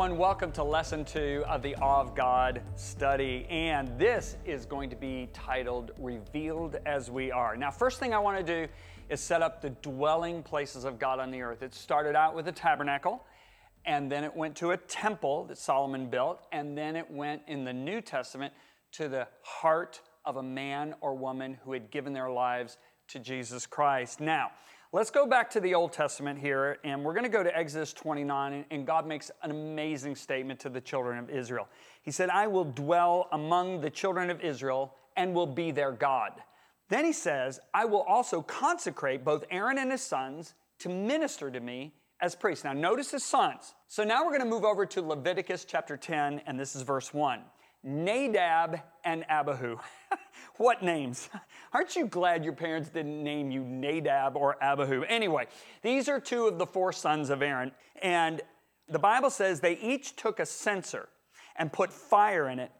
everyone. Welcome to lesson two of the Awe of God study. And this is going to be titled Revealed as We Are. Now, first thing I want to do is set up the dwelling places of God on the earth. It started out with a tabernacle, and then it went to a temple that Solomon built, and then it went in the New Testament to the heart of a man or woman who had given their lives to Jesus Christ. Now, Let's go back to the Old Testament here, and we're going to go to Exodus 29, and God makes an amazing statement to the children of Israel. He said, I will dwell among the children of Israel and will be their God. Then he says, I will also consecrate both Aaron and his sons to minister to me as priests. Now, notice his sons. So now we're going to move over to Leviticus chapter 10, and this is verse 1. Nadab and Abihu. what names? Aren't you glad your parents didn't name you Nadab or Abihu? Anyway, these are two of the four sons of Aaron, and the Bible says they each took a censer and put fire in it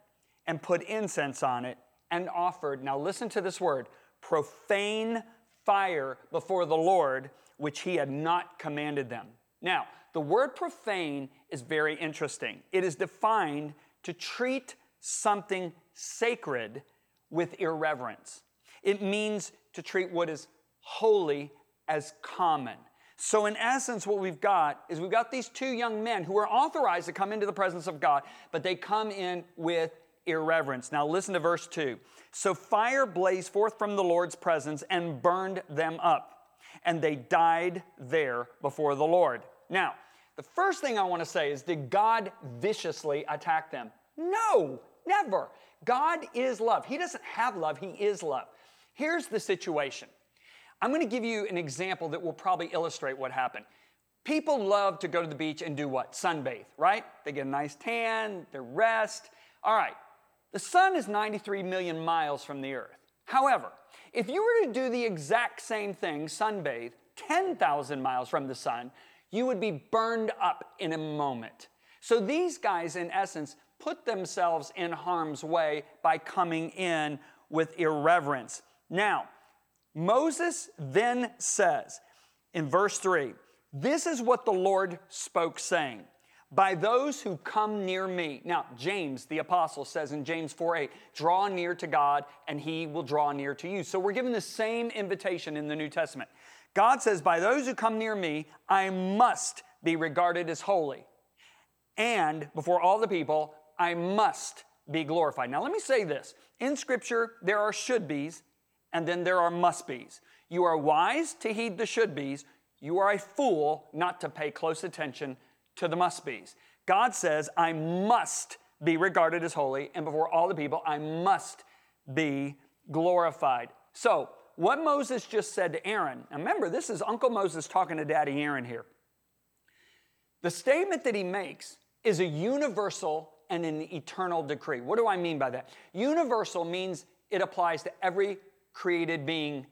and put incense on it and offered, now listen to this word, profane fire before the Lord, which he had not commanded them. Now, the word profane is very interesting. It is defined to treat something sacred with irreverence. It means to treat what is holy as common. So, in essence, what we've got is we've got these two young men who are authorized to come into the presence of God, but they come in with irreverence. Now, listen to verse 2. So, fire blazed forth from the Lord's presence and burned them up, and they died there before the Lord. Now, the first thing I want to say is did God viciously attack them? No, never. God is love. He doesn't have love, He is love. Here's the situation I'm going to give you an example that will probably illustrate what happened. People love to go to the beach and do what? Sunbathe, right? They get a nice tan, they rest. All right, the sun is 93 million miles from the earth. However, if you were to do the exact same thing, sunbathe, 10,000 miles from the sun, you would be burned up in a moment. So these guys, in essence, put themselves in harm's way by coming in with irreverence. Now, Moses then says in verse 3 This is what the Lord spoke, saying, By those who come near me. Now, James, the apostle, says in James 4 8, Draw near to God, and he will draw near to you. So we're given the same invitation in the New Testament. God says, By those who come near me, I must be regarded as holy. And before all the people, I must be glorified. Now, let me say this. In Scripture, there are should be's and then there are must be's. You are wise to heed the should be's. You are a fool not to pay close attention to the must be's. God says, I must be regarded as holy, and before all the people, I must be glorified. So, what Moses just said to Aaron, remember, this is Uncle Moses talking to Daddy Aaron here. The statement that he makes is a universal and an eternal decree. What do I mean by that? Universal means it applies to every created being,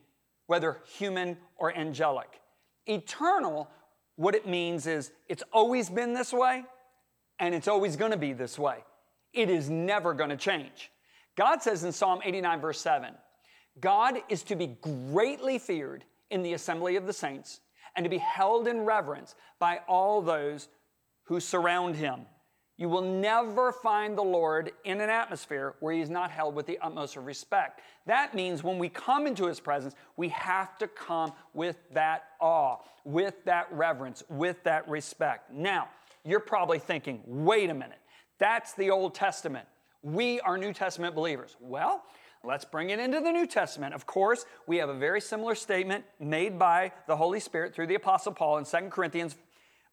whether human or angelic. Eternal, what it means is it's always been this way and it's always going to be this way. It is never going to change. God says in Psalm 89, verse 7, God is to be greatly feared in the assembly of the saints and to be held in reverence by all those who surround him. You will never find the Lord in an atmosphere where He's not held with the utmost of respect. That means when we come into His presence, we have to come with that awe, with that reverence, with that respect. Now, you're probably thinking, wait a minute, that's the Old Testament. We are New Testament believers. Well, Let's bring it into the New Testament. Of course, we have a very similar statement made by the Holy Spirit through the Apostle Paul in 2 Corinthians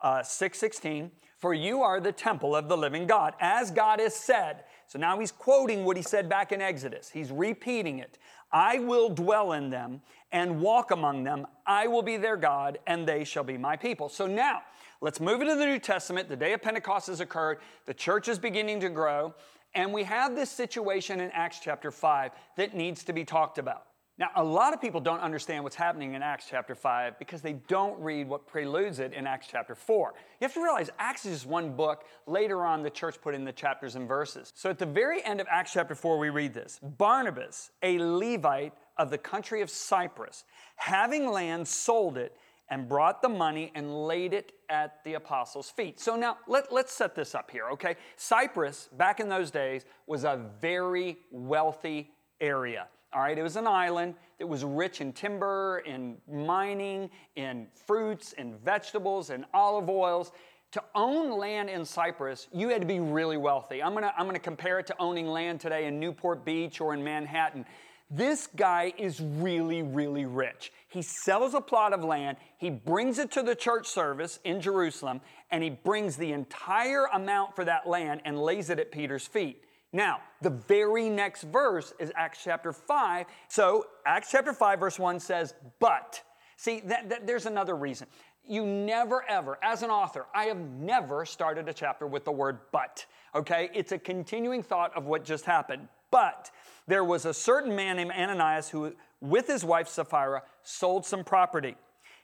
uh, 6:16, "For you are the temple of the living God, as God has said." So now he's quoting what he said back in Exodus. He's repeating it. "I will dwell in them and walk among them. I will be their God, and they shall be my people." So now, let's move into the New Testament. The day of Pentecost has occurred. The church is beginning to grow, and we have this situation in Acts chapter 5 that needs to be talked about. Now, a lot of people don't understand what's happening in Acts chapter 5 because they don't read what preludes it in Acts chapter 4. You have to realize Acts is just one book. Later on, the church put in the chapters and verses. So at the very end of Acts chapter 4, we read this Barnabas, a Levite of the country of Cyprus, having land, sold it and brought the money and laid it at the apostles' feet. So now let, let's set this up here, okay? Cyprus, back in those days, was a very wealthy area. All right, it was an island that was rich in timber, in mining, in fruits, in vegetables, and olive oils. To own land in Cyprus, you had to be really wealthy. I'm gonna, I'm gonna compare it to owning land today in Newport Beach or in Manhattan. This guy is really, really rich. He sells a plot of land, he brings it to the church service in Jerusalem, and he brings the entire amount for that land and lays it at Peter's feet. Now, the very next verse is Acts chapter 5. So, Acts chapter 5, verse 1 says, But. See, that, that, there's another reason. You never, ever, as an author, I have never started a chapter with the word but. Okay? It's a continuing thought of what just happened. But there was a certain man named Ananias who, with his wife Sapphira, sold some property.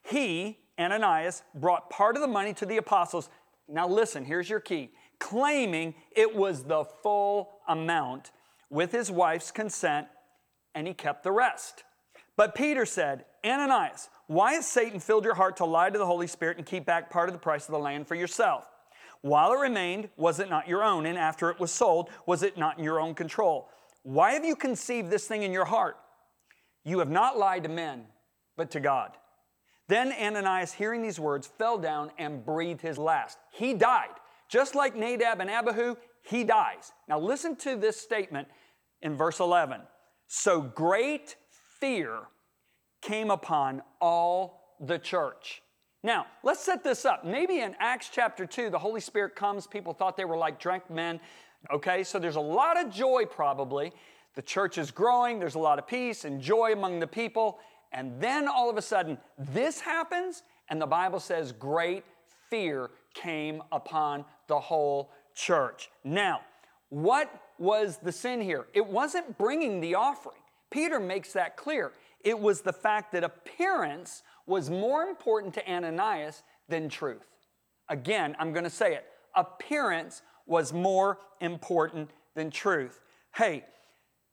He, Ananias, brought part of the money to the apostles. Now, listen, here's your key claiming it was the full amount with his wife's consent, and he kept the rest. But Peter said, Ananias, why has Satan filled your heart to lie to the Holy Spirit and keep back part of the price of the land for yourself? While it remained, was it not your own? And after it was sold, was it not in your own control? Why have you conceived this thing in your heart? You have not lied to men, but to God. Then Ananias, hearing these words, fell down and breathed his last. He died. Just like Nadab and Abihu, he dies. Now listen to this statement in verse 11. So great fear came upon all the church. Now, let's set this up. Maybe in Acts chapter 2, the Holy Spirit comes, people thought they were like drunk men. Okay, so there's a lot of joy probably. The church is growing, there's a lot of peace and joy among the people. And then all of a sudden, this happens, and the Bible says great fear came upon the whole church. Now, what was the sin here? It wasn't bringing the offering. Peter makes that clear. It was the fact that appearance was more important to Ananias than truth. Again, I'm going to say it. Appearance was more important than truth. Hey,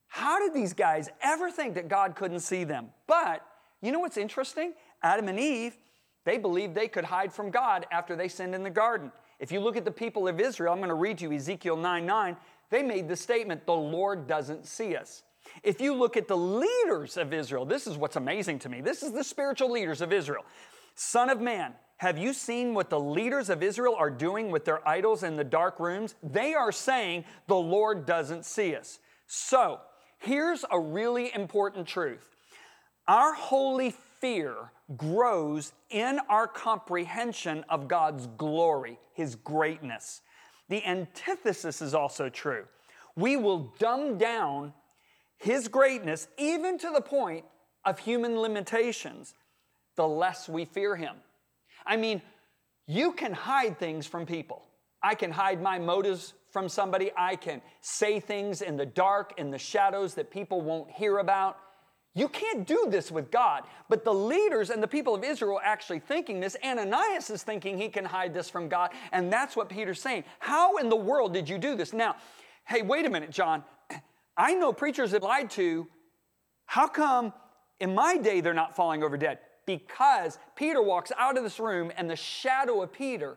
how did these guys ever think that God couldn't see them? But you know what's interesting? Adam and Eve, they believed they could hide from God after they sinned in the garden. If you look at the people of Israel, I'm going to read you Ezekiel 9 9, they made the statement, the Lord doesn't see us. If you look at the leaders of Israel, this is what's amazing to me. This is the spiritual leaders of Israel. Son of man, have you seen what the leaders of Israel are doing with their idols in the dark rooms? They are saying, the Lord doesn't see us. So, here's a really important truth our holy fear grows in our comprehension of God's glory, His greatness. The antithesis is also true. We will dumb down His greatness even to the point of human limitations, the less we fear Him. I mean, you can hide things from people. I can hide my motives from somebody. I can say things in the dark, in the shadows that people won't hear about. You can't do this with God. But the leaders and the people of Israel are actually thinking this. Ananias is thinking he can hide this from God. And that's what Peter's saying. How in the world did you do this? Now, hey, wait a minute, John. I know preachers have lied to. How come in my day they're not falling over dead? Because Peter walks out of this room and the shadow of Peter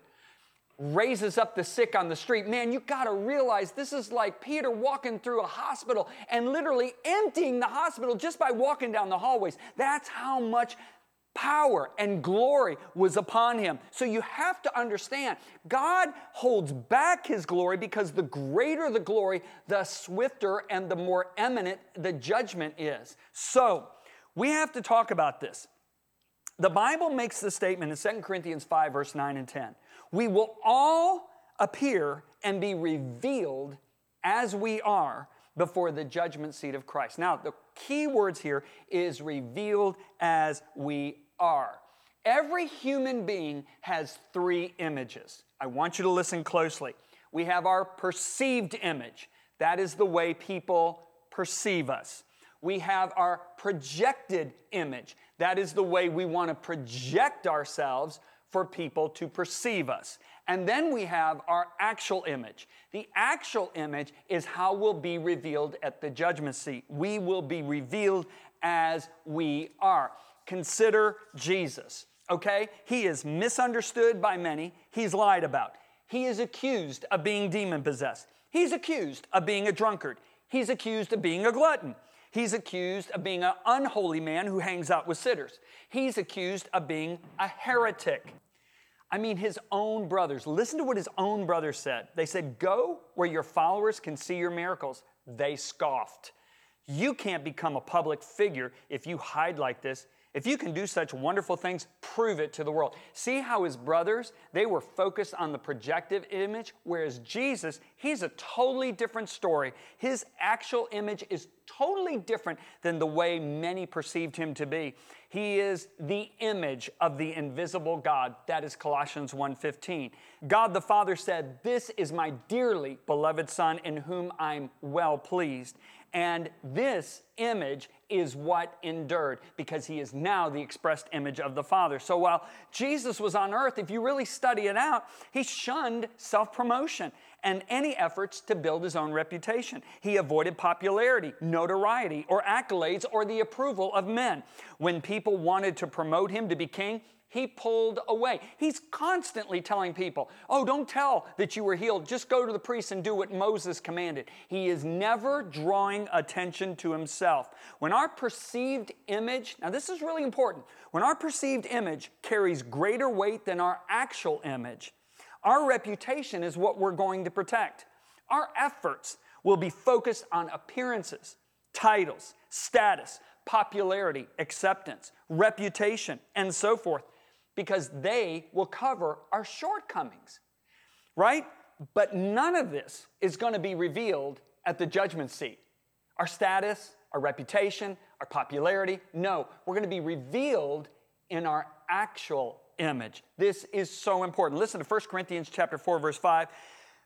raises up the sick on the street. Man, you got to realize this is like Peter walking through a hospital and literally emptying the hospital just by walking down the hallways. That's how much power and glory was upon him. So you have to understand, God holds back his glory because the greater the glory, the swifter and the more eminent the judgment is. So we have to talk about this. The Bible makes the statement in 2 Corinthians 5, verse 9 and 10 we will all appear and be revealed as we are before the judgment seat of Christ. Now, the key words here is revealed as we are. Every human being has three images. I want you to listen closely. We have our perceived image, that is the way people perceive us. We have our projected image, that is the way we want to project ourselves for people to perceive us. And then we have our actual image. The actual image is how we'll be revealed at the judgment seat. We will be revealed as we are. Consider Jesus. okay? He is misunderstood by many, he's lied about. He is accused of being demon possessed. He's accused of being a drunkard. He's accused of being a glutton. He's accused of being an unholy man who hangs out with sitters. He's accused of being a heretic. I mean, his own brothers. Listen to what his own brothers said. They said, Go where your followers can see your miracles. They scoffed. You can't become a public figure if you hide like this. If you can do such wonderful things, prove it to the world. See how his brothers, they were focused on the projective image, whereas Jesus, he's a totally different story. His actual image is totally different than the way many perceived him to be. He is the image of the invisible God. That is Colossians 1:15. God the Father said, "This is my dearly beloved son in whom I'm well pleased." And this image is what endured because he is now the expressed image of the Father. So while Jesus was on earth, if you really study it out, he shunned self promotion and any efforts to build his own reputation. He avoided popularity, notoriety, or accolades or the approval of men. When people wanted to promote him to be king, he pulled away. He's constantly telling people, oh, don't tell that you were healed. Just go to the priest and do what Moses commanded. He is never drawing attention to himself. When our perceived image, now this is really important, when our perceived image carries greater weight than our actual image, our reputation is what we're going to protect. Our efforts will be focused on appearances, titles, status, popularity, acceptance, reputation, and so forth because they will cover our shortcomings, right? But none of this is going to be revealed at the judgment seat. Our status, our reputation, our popularity, no, we're going to be revealed in our actual image. This is so important. Listen to 1 Corinthians chapter 4 verse 5.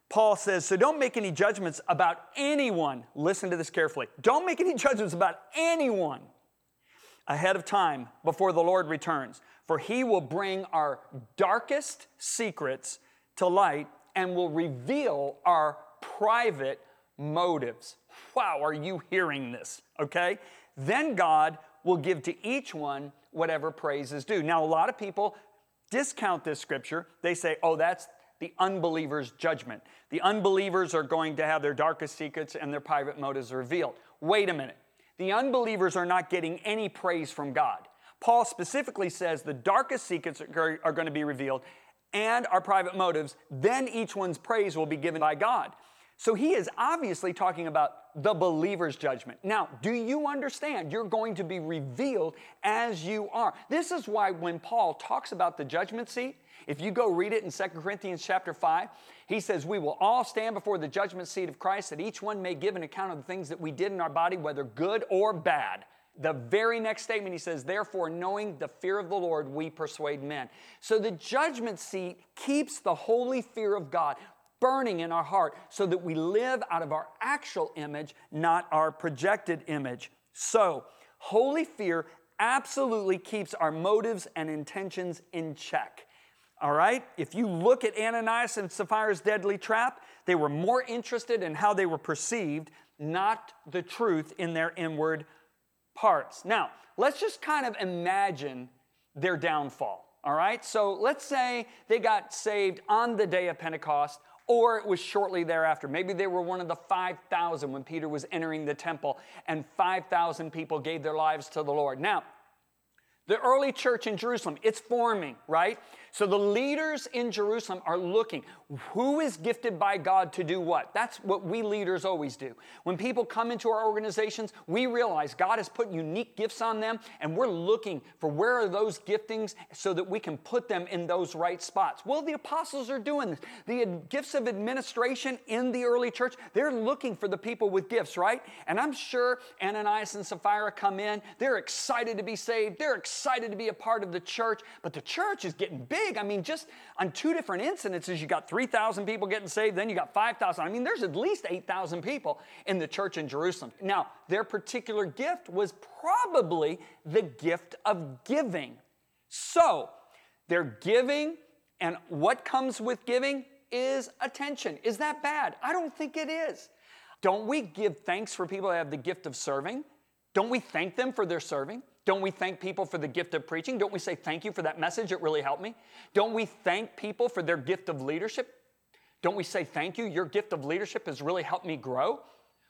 Paul says, "So don't make any judgments about anyone. Listen to this carefully. Don't make any judgments about anyone ahead of time before the Lord returns for he will bring our darkest secrets to light and will reveal our private motives. Wow, are you hearing this? Okay? Then God will give to each one whatever praise is due. Now, a lot of people discount this scripture. They say, oh, that's the unbeliever's judgment. The unbelievers are going to have their darkest secrets and their private motives revealed. Wait a minute. The unbelievers are not getting any praise from God. Paul specifically says the darkest secrets are, going to be revealed and our private motives, then each one's praise will be given by God. So he is obviously talking about the believer's judgment. Now, do you understand? You're going to be revealed as you are. This is why when Paul talks about the judgment seat, if you go read it in 2 Corinthians chapter 5, he says, We will all stand before the judgment seat of Christ, that each one may give an account of the things that we did in our body, whether good or bad. The very next statement, he says, Therefore, knowing the fear of the Lord, we persuade men. So the judgment seat keeps the holy fear of God burning in our heart so that we live out of our actual image, not our projected image. So, holy fear absolutely keeps our motives and intentions in check. All right? If you look at Ananias and Sapphira's deadly trap, they were more interested in how they were perceived, not the truth in their inward parts. Now, let's just kind of imagine their downfall, all right? So let's say they got saved on the day of Pentecost or it was shortly thereafter. Maybe they were one of the 5,000 when Peter was entering the temple and 5,000 people gave their lives to the Lord. Now, the early church in Jerusalem, it's forming, right? So the leaders in Jerusalem are looking who is gifted by God to do what? That's what we leaders always do. When people come into our organizations, we realize God has put unique gifts on them and we're looking for where are those giftings so that we can put them in those right spots. Well, the apostles are doing this. The gifts of administration in the early church, they're looking for the people with gifts, right? And I'm sure Ananias and Sapphira come in, they're excited to be saved, they're excited to be a part of the church, but the church is getting big big. I mean, just on two different incidences, you got 3,000 people getting saved, then you got 5,000. I mean, there's at least 8,000 people in the church in Jerusalem. Now, their particular gift was probably the gift of giving. So, they're giving, and what comes with giving is attention. Is that bad? I don't think it is. Don't we give thanks for people that have the gift of serving? Don't we thank them for their serving? Don't we thank people for the gift of preaching? Don't we say thank you for that message? It really helped me. Don't we thank people for their gift of leadership? Don't we say thank you? Your gift of leadership has really helped me grow.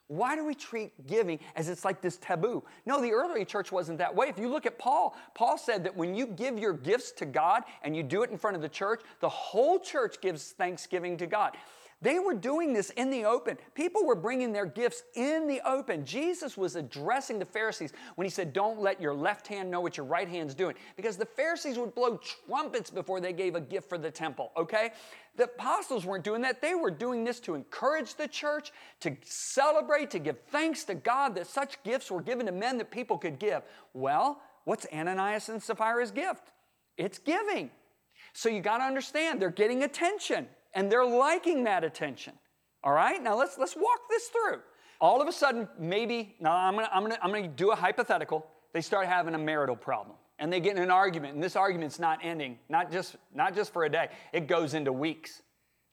Why do we treat giving as it's like this taboo? No, the early church wasn't that way. If you look at Paul, Paul said that when you give your gifts to God and you do it in front of the church, the whole church gives thanksgiving to God. They were doing this in the open. People were bringing their gifts in the open. Jesus was addressing the Pharisees when he said, Don't let your left hand know what your right hand's doing. Because the Pharisees would blow trumpets before they gave a gift for the temple, okay? The apostles weren't doing that. They were doing this to encourage the church, to celebrate, to give thanks to God that such gifts were given to men that people could give. Well, what's Ananias and Sapphira's gift? It's giving. So you got to understand, they're getting attention and they're liking that attention. All right, now let's, let's walk this through. All of a sudden, maybe, now I'm gonna, I'm, gonna, I'm gonna do a hypothetical. They start having a marital problem and they get in an argument, and this argument's not ending, not just, not just for a day, it goes into weeks,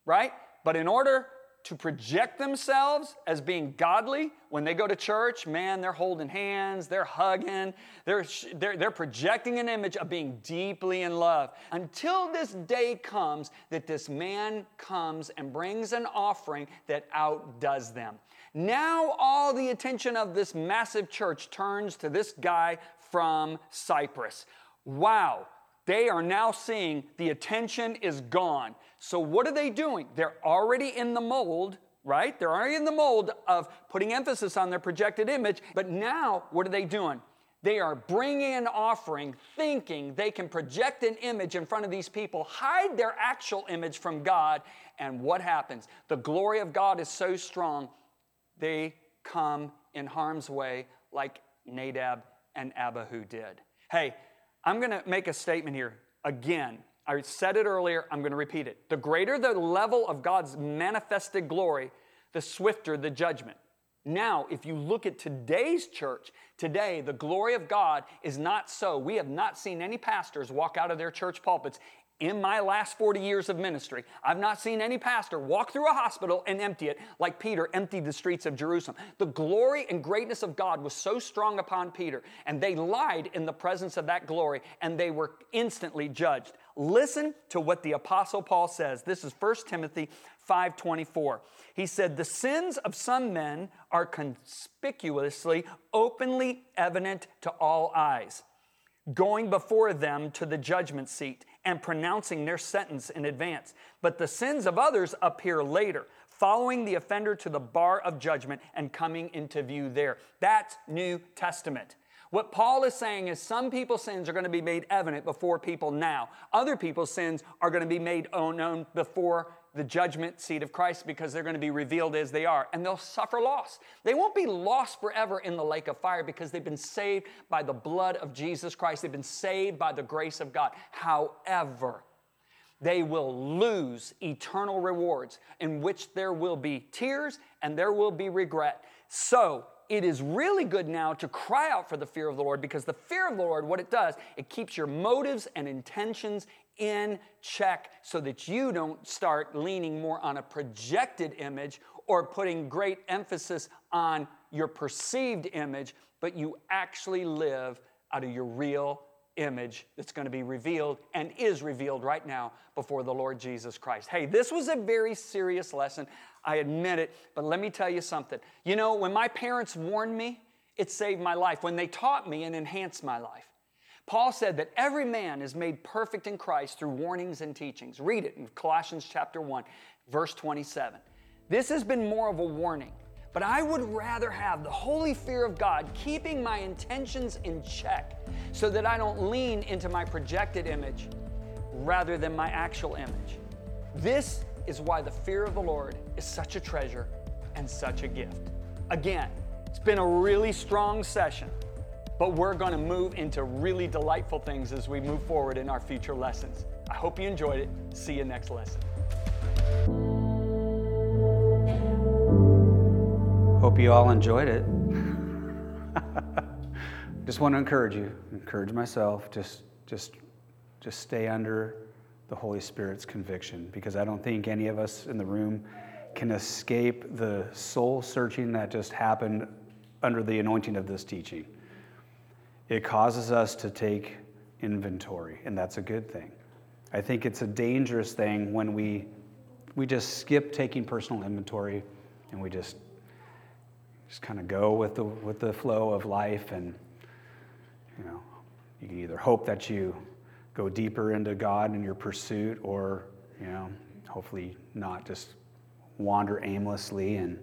right? But in order to project themselves as being godly. When they go to church man they're holding hands they're hugging they're, they're, they're projecting an image of being deeply in love. Until this day comes that this man comes and brings an offering that outdoes them. Now all the attention of this massive church turns to this guy from cyprus. Wow they are now seeing the attention is gone. So, what are they doing? They're already in the mold, right? They're already in the mold of putting emphasis on their projected image. But now, what are they doing? They are bringing an offering, thinking they can project an image in front of these people, hide their actual image from God. And what happens? The glory of God is so strong, they come in harm's way like Nadab and Abihu did. Hey, I'm to make a statement here again. I said it earlier, I'm going to repeat it. The greater the level of God's manifested glory, the swifter the judgment. Now, if you look at today's church, today the glory of God is not so. We have not seen any pastors walk out of their church pulpits in my last 40 years of ministry, I've not seen any pastor walk through a hospital and empty it like Peter emptied the streets of Jerusalem. The glory and greatness of God was so strong upon Peter, and they lied in the presence of that glory, and they were instantly judged. Listen to what the apostle Paul says. This is 1 Timothy 5:24. He said, "The sins of some men are conspicuously, openly evident to all eyes." going before them to the judgment seat and pronouncing their sentence in advance. But the sins of others appear later, following the offender to the bar of judgment and coming into view there. That's New Testament. What Paul is saying is some people's sins are going to be made evident before people now. Other people's sins are going to be made known before the judgment seat of Christ because they're going to be revealed as they are and they'll suffer loss. They won't be lost forever in the lake of fire because they've been saved by the blood of Jesus Christ. They've been saved by the grace of God. However, they will lose eternal rewards in which there will be tears and there will be regret. So, it is really good now to cry out for the fear of the Lord because the fear of the Lord, what it does, it keeps your motives and intentions in check so that you don't start leaning more on a projected image or putting great emphasis on your perceived image, but you actually live out of your real image that's going to be revealed and is revealed right now before the Lord Jesus Christ. Hey, this was a very serious lesson. I admit it, but let me tell you something. You know, when my parents warned me, it saved my life. When they taught me, it enhanced my life. Paul said that every man is made perfect in Christ through warnings and teachings. Read it in Colossians chapter 1, verse 27. This has been more of a warning, but I would rather have the holy fear of God keeping my intentions in check so that I don't lean into my projected image rather than my actual image. This is why the fear of the Lord is such a treasure and such a gift. Again, it's been a really strong session. But we're going to move into really delightful things as we move forward in our future lessons. I hope you enjoyed it. See you next lesson. Hope you all enjoyed it. just want to encourage you, encourage myself, just just just stay under the Holy Spirit's conviction because I don't think any of us in the room can escape the soul searching that just happened under the anointing of this teaching. it causes us to take inventory, and that's a good thing. I think it's a dangerous thing when we, we just skip taking personal inventory and we just, just kind of go with the, with the flow of life. And, you know, you can either hope that you go deeper into God in your pursuit or, you know, hopefully not just wander aimlessly. And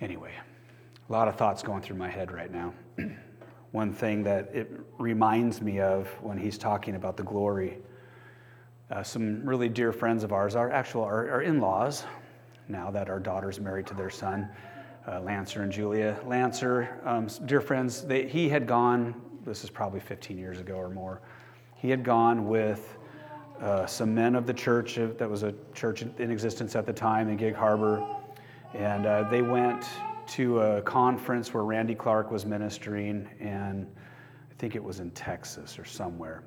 anyway, a lot of thoughts going through my head right now. One thing that it reminds me of when he's talking about the glory, uh, some really dear friends of ours, our actual our, our in-laws, now that our daughter's married to their son, uh, Lancer and Julia. Lancer, um, dear friends, they, he had gone. This is probably 15 years ago or more. He had gone with uh, some men of the church that was a church in existence at the time in Gig Harbor, and uh, they went to a conference where Randy Clark was ministering, and I think it was in Texas or somewhere.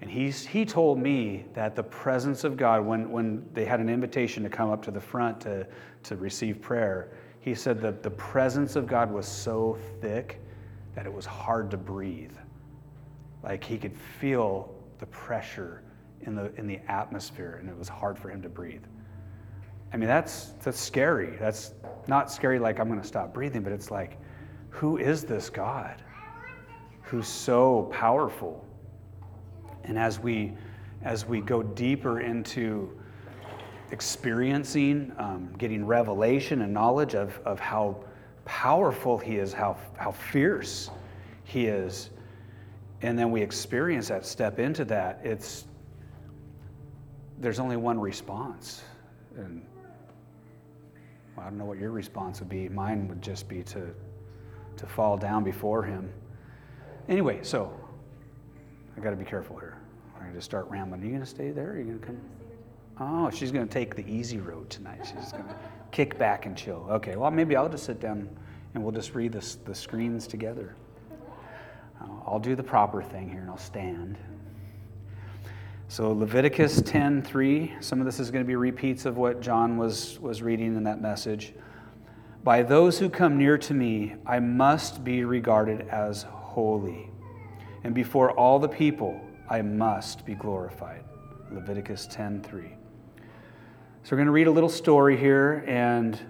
And he's, he told me that the presence of God, when, when they had an invitation to come up to the front to, to receive prayer, he said that the presence of God was so thick that it was hard to breathe. Like he could feel the pressure in the, in the atmosphere, and it was hard for him to breathe. I mean, that's, that's scary. That's not scary like I'm going to stop breathing, but it's like, who is this God who's so powerful? And as we, as we go deeper into experiencing, um, getting revelation and knowledge of, of how powerful He is, how, how fierce He is, and then we experience that, step into that, it's, there's only one response. And I don't know what your response would be. Mine would just be to, to fall down before him. Anyway, so I got to be careful here. I'm going to start rambling. Are you going to stay there? Are you going to come? Oh, she's going to take the easy road tonight. She's going to kick back and chill. Okay, well, maybe I'll just sit down and we'll just read this, the screens together. I'll do the proper thing here and I'll stand. So Leviticus 10:3, some of this is going to be repeats of what John was, was reading in that message. By those who come near to me, I must be regarded as holy. And before all the people, I must be glorified. Leviticus 10:3. So we're going to read a little story here and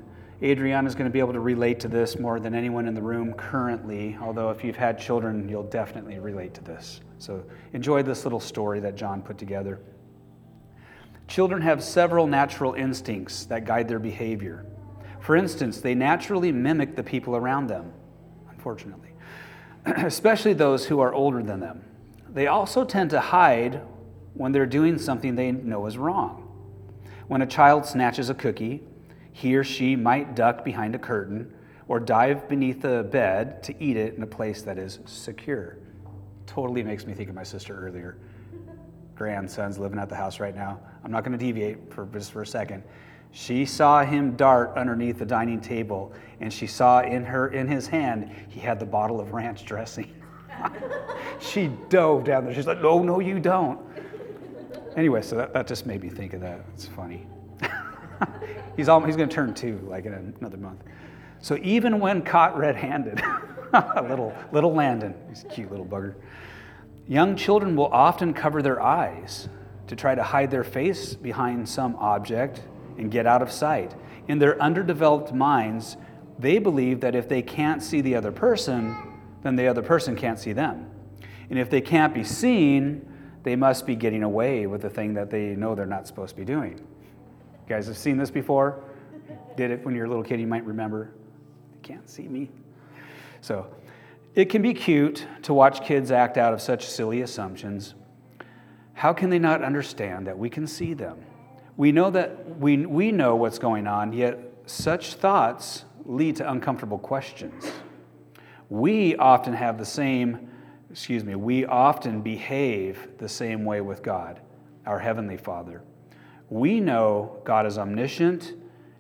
Adriana is going to be able to relate to this more than anyone in the room currently, although if you've had children, you'll definitely relate to this. So enjoy this little story that John put together. Children have several natural instincts that guide their behavior. For instance, they naturally mimic the people around them, unfortunately, especially those who are older than them. They also tend to hide when they're doing something they know is wrong. When a child snatches a cookie, he or she might duck behind a curtain or dive beneath a bed to eat it in a place that is secure. Totally makes me think of my sister earlier. Grandson's living at the house right now. I'm not going to deviate for just for a second. She saw him dart underneath the dining table, and she saw in her in his hand he had the bottle of ranch dressing. she dove down there. She's like, "No, no, you don't." Anyway, so that, that just made me think of that. It's funny. he's, all, he's going to turn two like in another month. So even when caught red handed, little, little Landon, he's a cute little bugger, young children will often cover their eyes to try to hide their face behind some object and get out of sight. In their underdeveloped minds, they believe that if they can't see the other person, then the other person can't see them. And if they can't be seen, they must be getting away with the thing that they know they're not supposed to be doing. You guys have seen this before? Did it when you were a little kid, you might remember. They can't see me. So it can be cute to watch kids act out of such silly assumptions. How can they not understand that we can see them? We know that we, we know what's going on, yet such thoughts lead to uncomfortable questions. We often have the same, excuse me, we often behave the same way with God, our Heavenly Father. We know God is omniscient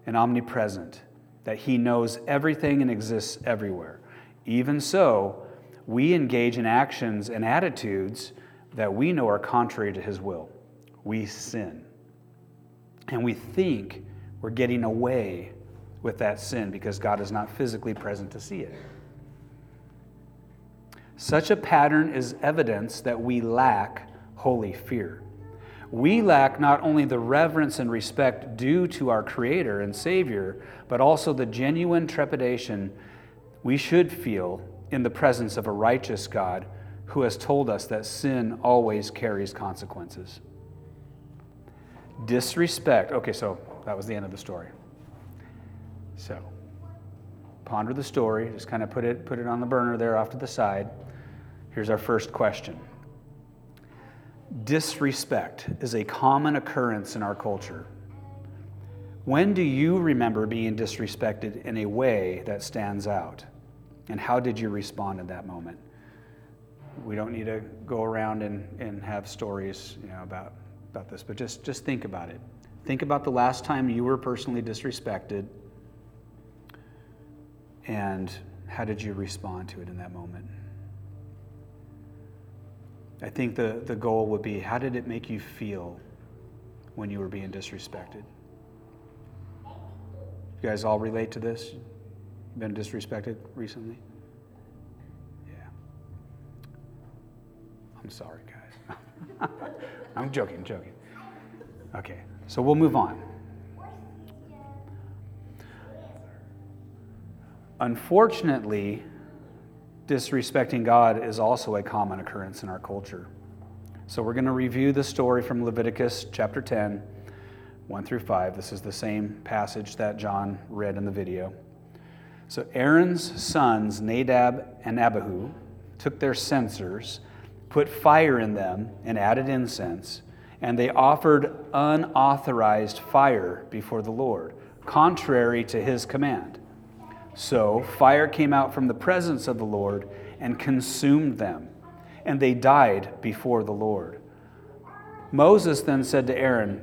and omnipresent, that He knows everything and exists everywhere. Even so, we engage in actions and attitudes that we know are contrary to His will. We sin. And we think we're getting away with that sin because God is not physically present to see it. Such a pattern is evidence that we lack holy fear. We lack not only the reverence and respect due to our Creator and Savior, but also the genuine trepidation we should feel in the presence of a righteous God who has told us that sin always carries consequences. Disrespect. Okay, so that was the end of the story. So, ponder the story, just kind of put it, put it on the burner there off to the side. Here's our first question Disrespect is a common occurrence in our culture. When do you remember being disrespected in a way that stands out? And how did you respond in that moment? We don't need to go around and, and have stories you know, about, about this, but just, just think about it. Think about the last time you were personally disrespected and how did you respond to it in that moment? I think the, the goal would be how did it make you feel when you were being disrespected? You guys all relate to this? Been disrespected recently? Yeah. I'm sorry, guys. I'm joking, joking. Okay, so we'll move on. Unfortunately, disrespecting God is also a common occurrence in our culture. So we're going to review the story from Leviticus chapter 10, 1 through 5. This is the same passage that John read in the video. So Aaron's sons, Nadab and Abihu, took their censers, put fire in them, and added incense, and they offered unauthorized fire before the Lord, contrary to his command. So fire came out from the presence of the Lord and consumed them, and they died before the Lord. Moses then said to Aaron,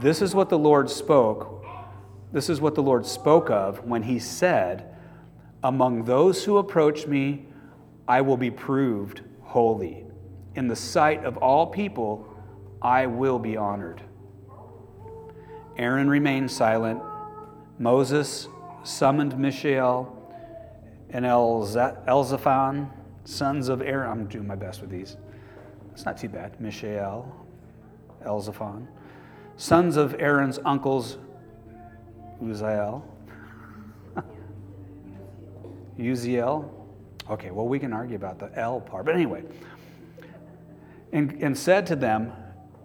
This is what the Lord spoke. This is what the Lord spoke of when he said, Among those who approach me, I will be proved holy. In the sight of all people, I will be honored. Aaron remained silent. Moses summoned Mishael and Elzaphan, sons of Aaron. I'm doing my best with these. It's not too bad. Mishael, Elzaphan, sons of Aaron's uncles, Uzziel, Uziel. Okay, well, we can argue about the L part. But anyway, and, and said to them,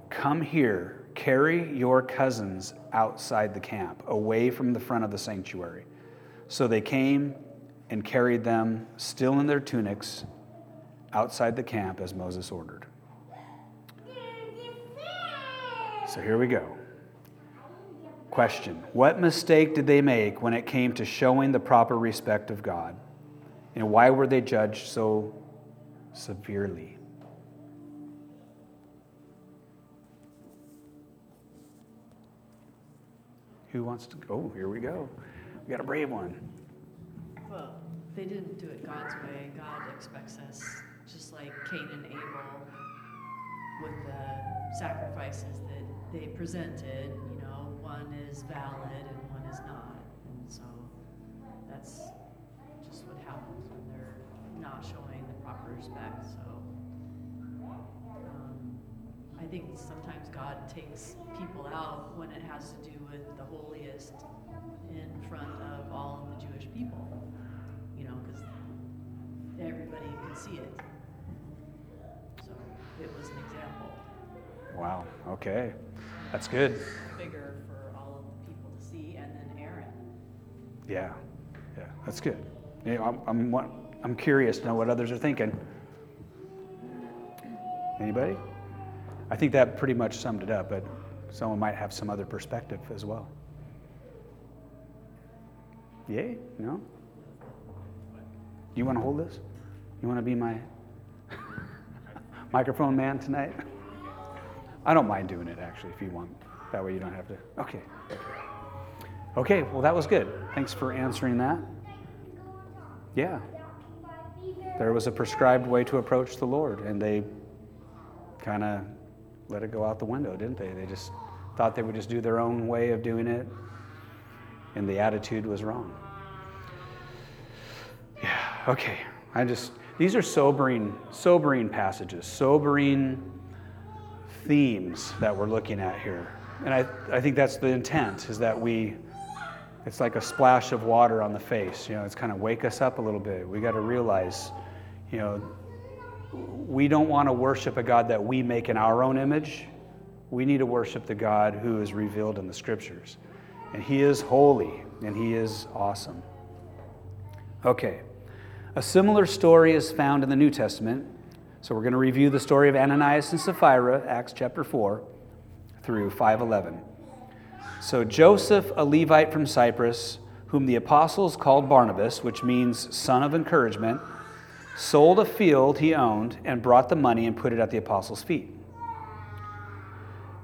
Come here Carry your cousins outside the camp, away from the front of the sanctuary. So they came and carried them, still in their tunics, outside the camp as Moses ordered. So here we go. Question What mistake did they make when it came to showing the proper respect of God? And why were they judged so severely? Who wants to go? Oh, here we go. We got a brave one. Well, they didn't do it God's way. God expects us, just like Cain and Abel, with the sacrifices that they presented. You know, one is valid and one is not. And so that's just what happens when they're not showing the proper respect. So um, I think sometimes God takes people out when it has to do with the holiest in front of all of the Jewish people, you know, because everybody can see it. So it was an example. Wow, okay. That's good. Bigger for all of the people to see, and then Aaron. Yeah, yeah, that's good. You know, I'm, I'm, I'm curious to know what others are thinking. Anybody? I think that pretty much summed it up, but someone might have some other perspective as well. Yay? No? Do You want to hold this? You want to be my microphone man tonight? I don't mind doing it actually if you want. That way you don't have to. Okay. Okay, well, that was good. Thanks for answering that. Yeah. There was a prescribed way to approach the Lord, and they kind of let it go out the window, didn't they? They just thought they would just do their own way of doing it, and the attitude was wrong. Yeah, okay. I just, these are sobering, sobering passages, sobering themes that we're looking at here. And I, I think that's the intent, is that we, it's like a splash of water on the face. You know, it's kind of wake us up a little bit. We got to realize, you know, we don't want to worship a God that we make in our own image. We need to worship the God who is revealed in the scriptures. And He is holy and He is awesome. Okay. A similar story is found in the New Testament. So we're going to review the story of Ananias and Sapphira, Acts chapter 4 through 511. So Joseph, a Levite from Cyprus, whom the apostles called Barnabas, which means son of encouragement, sold a field he owned and brought the money and put it at the apostles' feet.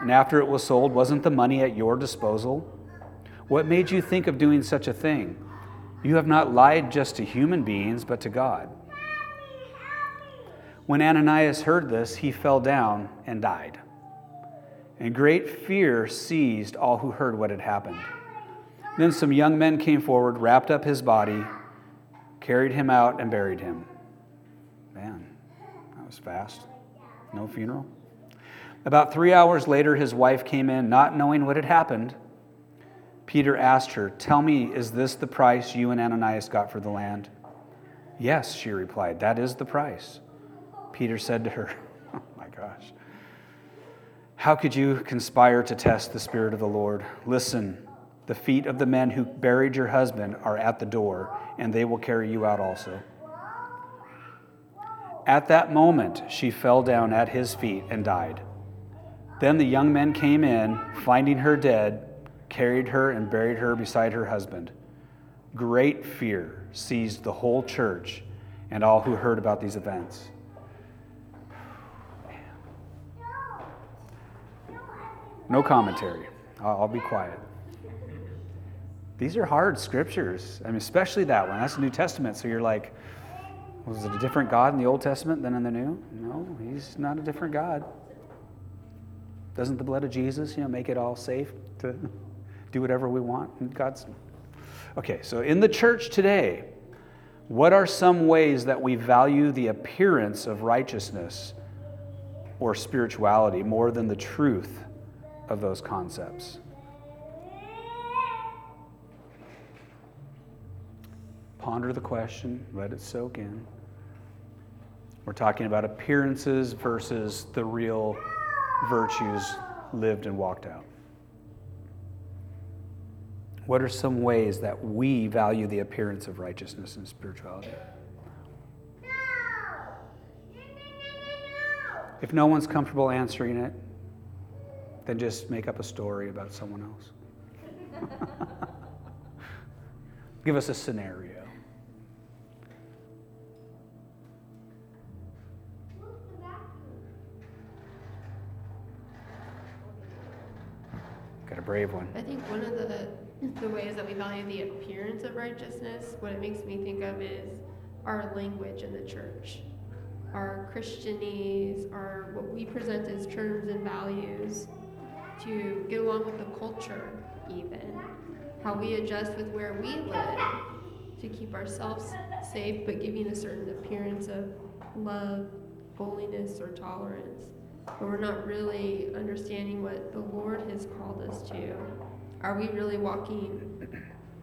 And after it was sold, wasn't the money at your disposal? What made you think of doing such a thing? You have not lied just to human beings, but to God. When Ananias heard this, he fell down and died. And great fear seized all who heard what had happened. Then some young men came forward, wrapped up his body, carried him out, and buried him. Man, that was fast. No funeral. About three hours later, his wife came in, not knowing what had happened. Peter asked her, Tell me, is this the price you and Ananias got for the land? Yes, she replied, That is the price. Peter said to her, Oh my gosh. How could you conspire to test the Spirit of the Lord? Listen, the feet of the men who buried your husband are at the door, and they will carry you out also. At that moment, she fell down at his feet and died. Then the young men came in, finding her dead, carried her and buried her beside her husband. Great fear seized the whole church and all who heard about these events. No commentary. I'll, be quiet. These are hard scriptures. I mean, especially that one. That's the New Testament. So you're like, was it a different God in the Old Testament than in the New? No, he's not a different God. Doesn't the blood of Jesus, you know, make it all safe to do whatever we want? God's Okay, so in the church today, what are some ways that we value the appearance of righteousness or spirituality more than the truth of those concepts? Ponder the question, let it soak in. We're talking about appearances versus the real virtues lived and walked out. What are some ways that we value the appearance of righteousness and spirituality? If no one's comfortable answering it, then just make up a story about someone else. Give us a scenario. Brave one. I think one of the the ways that we value the appearance of righteousness, what it makes me think of is our language in the church. Our Christianese, our what we present as terms and values to get along with the culture even. How we adjust with where we live to keep ourselves safe but giving a certain appearance of love, holiness, or tolerance but we're not really understanding what the Lord has called us to. Are we really walking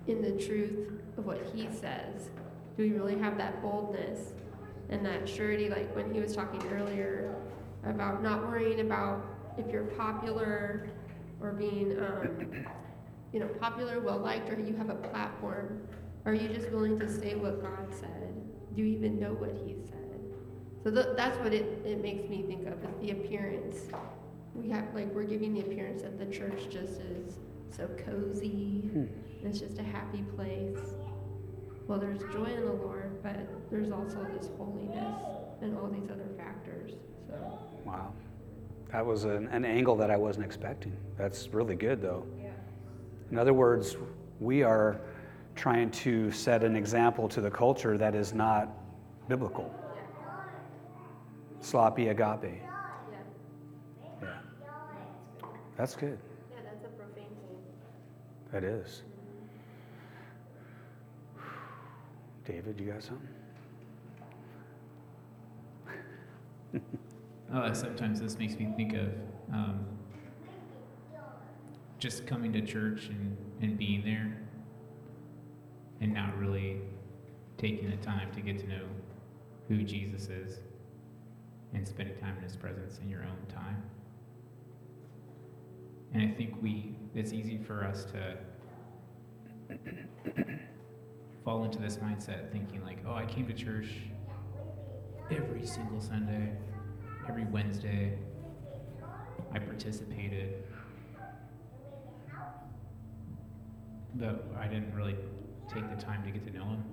in the truth of what He says? Do we really have that boldness and that surety, like when He was talking earlier about not worrying about if you're popular or being, um, you know, popular, well liked, or you have a platform? Are you just willing to say what God said? Do you even know what He said? So th- that's what it, it makes me think of is the appearance. We have like we're giving the appearance that the church just is so cozy. Hmm. It's just a happy place. Well, there's joy in the Lord, but there's also this holiness and all these other factors. So. Wow. That was an, an angle that I wasn't expecting. That's really good, though. Yeah. In other words, we are trying to set an example to the culture that is not biblical. Sloppy agape. Yeah. Yeah. That's good. Yeah, that's a profane thing. That is. David, you got something? Uh, sometimes this makes me think of um, just coming to church and, and being there and not really taking the time to get to know who Jesus is and spending time in his presence in your own time. And I think we, it's easy for us to fall into this mindset thinking like, oh, I came to church every single Sunday every Wednesday. I participated. But I didn't really take the time to get to know him.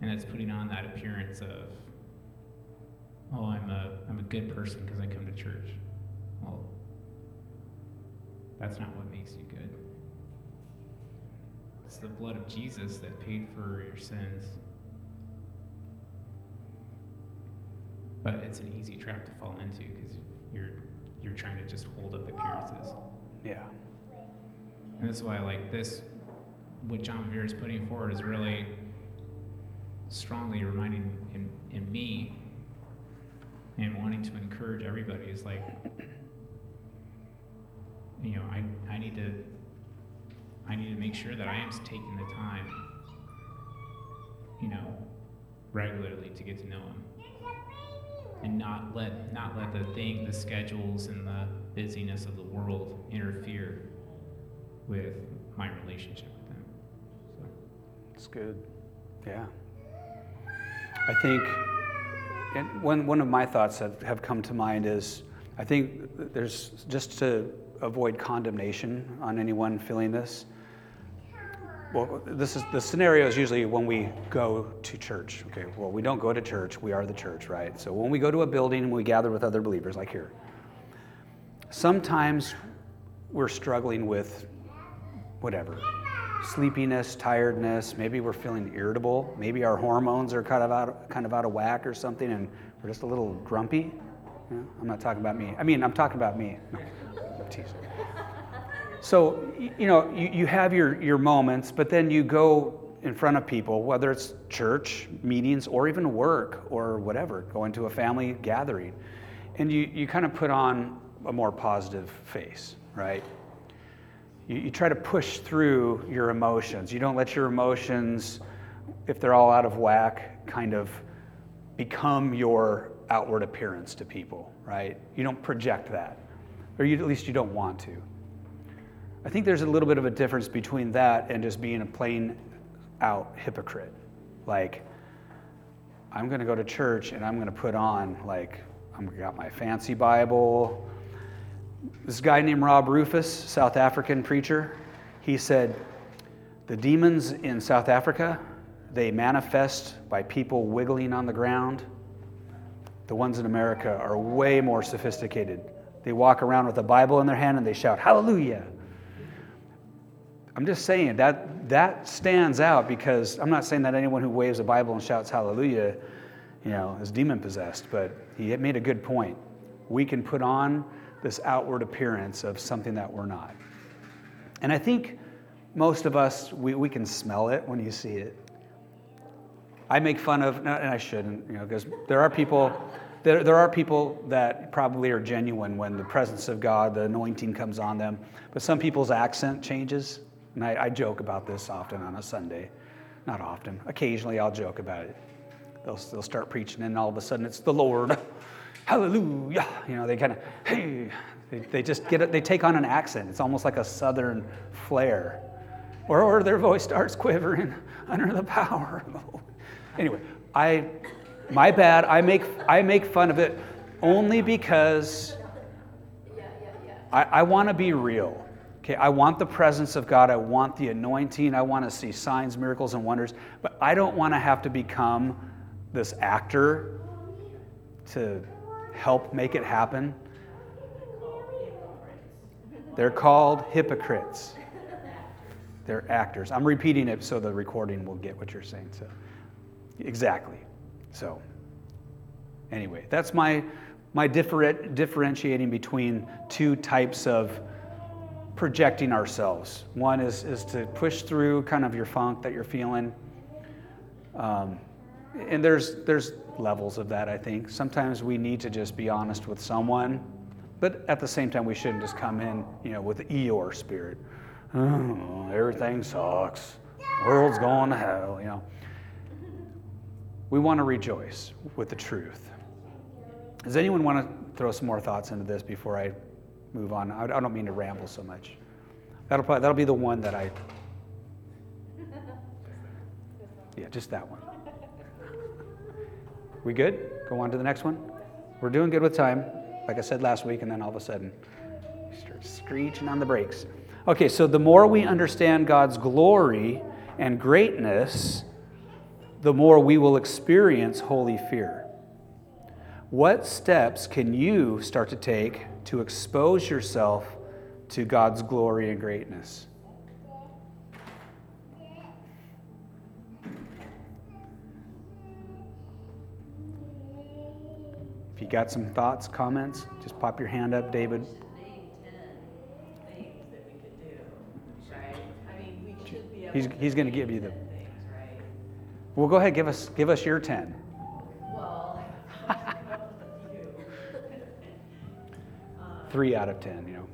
And it's putting on that appearance of, oh, I'm a, I'm a good person because I come to church. Well, that's not what makes you good. It's the blood of Jesus that paid for your sins. But it's an easy trap to fall into because you're you're trying to just hold up appearances. Yeah. And that's why like this what John Bevere is putting forward is really strongly reminding in, in me and wanting to encourage everybody is like you know, I, I need to I need to make sure that I am taking the time, you know, regularly to get to know him and not let not let the thing, the schedules and the busyness of the world interfere with my relationship with him. So. It's good. Yeah. I think, one, one of my thoughts that have come to mind is I think there's just to avoid condemnation on anyone feeling this. Well, this is the scenario is usually when we go to church. Okay, well, we don't go to church, we are the church, right? So when we go to a building and we gather with other believers, like here, sometimes we're struggling with whatever sleepiness, tiredness, maybe we're feeling irritable, maybe our hormones are kind of out, kind of out of whack or something, and we're just a little grumpy. I'm not talking about me. I mean, I'm talking about me. I'm teasing. So, you know, you, you have your, your moments, but then you go in front of people, whether it's church, meetings, or even work or whatever, going to a family gathering, and you, you kind of put on a more positive face, right? You, you try to push through your emotions. You don't let your emotions, if they're all out of whack, kind of become your outward appearance to people, right? You don't project that, or you, at least you don't want to. I think there's a little bit of a difference between that and just being a plain out hypocrite. Like, I'm going to go to church and I'm going to put on, like, I've got my fancy Bible. This guy named Rob Rufus, South African preacher, he said, The demons in South Africa, they manifest by people wiggling on the ground. The ones in America are way more sophisticated. They walk around with a Bible in their hand and they shout, Hallelujah. I'm just saying that that stands out because I'm not saying that anyone who waves a Bible and shouts hallelujah, you know, is demon possessed, but he made a good point. We can put on this outward appearance of something that we're not. And I think most of us, we, we can smell it when you see it. I make fun of, and I shouldn't, you know, because there are people, there, there are people that probably are genuine when the presence of God, the anointing comes on them. But some people's accent changes. And I, I, joke about this often on a Sunday. Not often. Occasionally I'll joke about it. They'll, they'll start preaching, and all of a sudden it's the Lord. Hallelujah. You know, they kind of, hey, they, they just get it, they take on an accent. It's almost like a southern flair. Or, or their voice starts quivering under the power. Anyway, I, my bad. I make, I make fun of it only because I, I want to be real. Okay, I want the presence of God. I want the anointing. I want to see signs, miracles, and wonders. But I don't want to have to become this actor to help make it happen. They're called hypocrites. They're actors. I'm repeating it so the recording will get what you're saying. So, exactly. So, anyway, that's my my different, differentiating between two types of projecting ourselves. One is is to push through kind of your funk that you're feeling. Um, and there's there's levels of that. I think sometimes we need to just be honest with someone, but at the same time we shouldn't just come in, you know, with the Eeyore spirit. Oh, everything sucks. World's going to hell. You know. We want to rejoice with the truth. Does anyone want to throw some more thoughts into this before I move on? I don't mean to ramble so much. That'll probably, that'll be the one that I. Yeah, just that one. We good? Go on to the next one? We're doing good with time, like I said last week, and then all of a sudden, start screeching on the brakes. Okay, so the more we understand God's glory and greatness, the more we will experience holy fear. What steps can you start to take to expose yourself to God's glory and greatness? If you got some thoughts, comments, just pop your hand up, David. He's, he's going to give you the. Well, go ahead, give us, give us your 10. three out of ten, you know.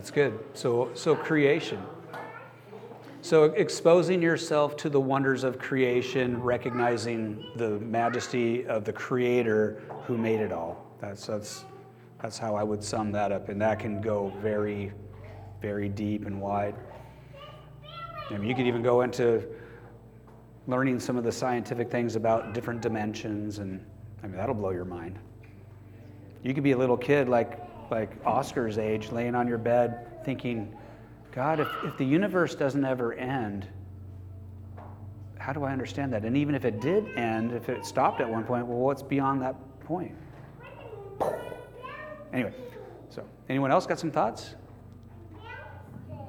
That's good. So, so creation. So exposing yourself to the wonders of creation, recognizing the majesty of the Creator who made it all. That's that's that's how I would sum that up, and that can go very, very deep and wide. I mean, you could even go into learning some of the scientific things about different dimensions, and I mean that'll blow your mind. You could be a little kid like like Oscar's age, laying on your bed, thinking, God, if, if the universe doesn't ever end, how do I understand that? And even if it did end, if it stopped at one point, well, what's beyond that point? Anyway, so anyone else got some thoughts?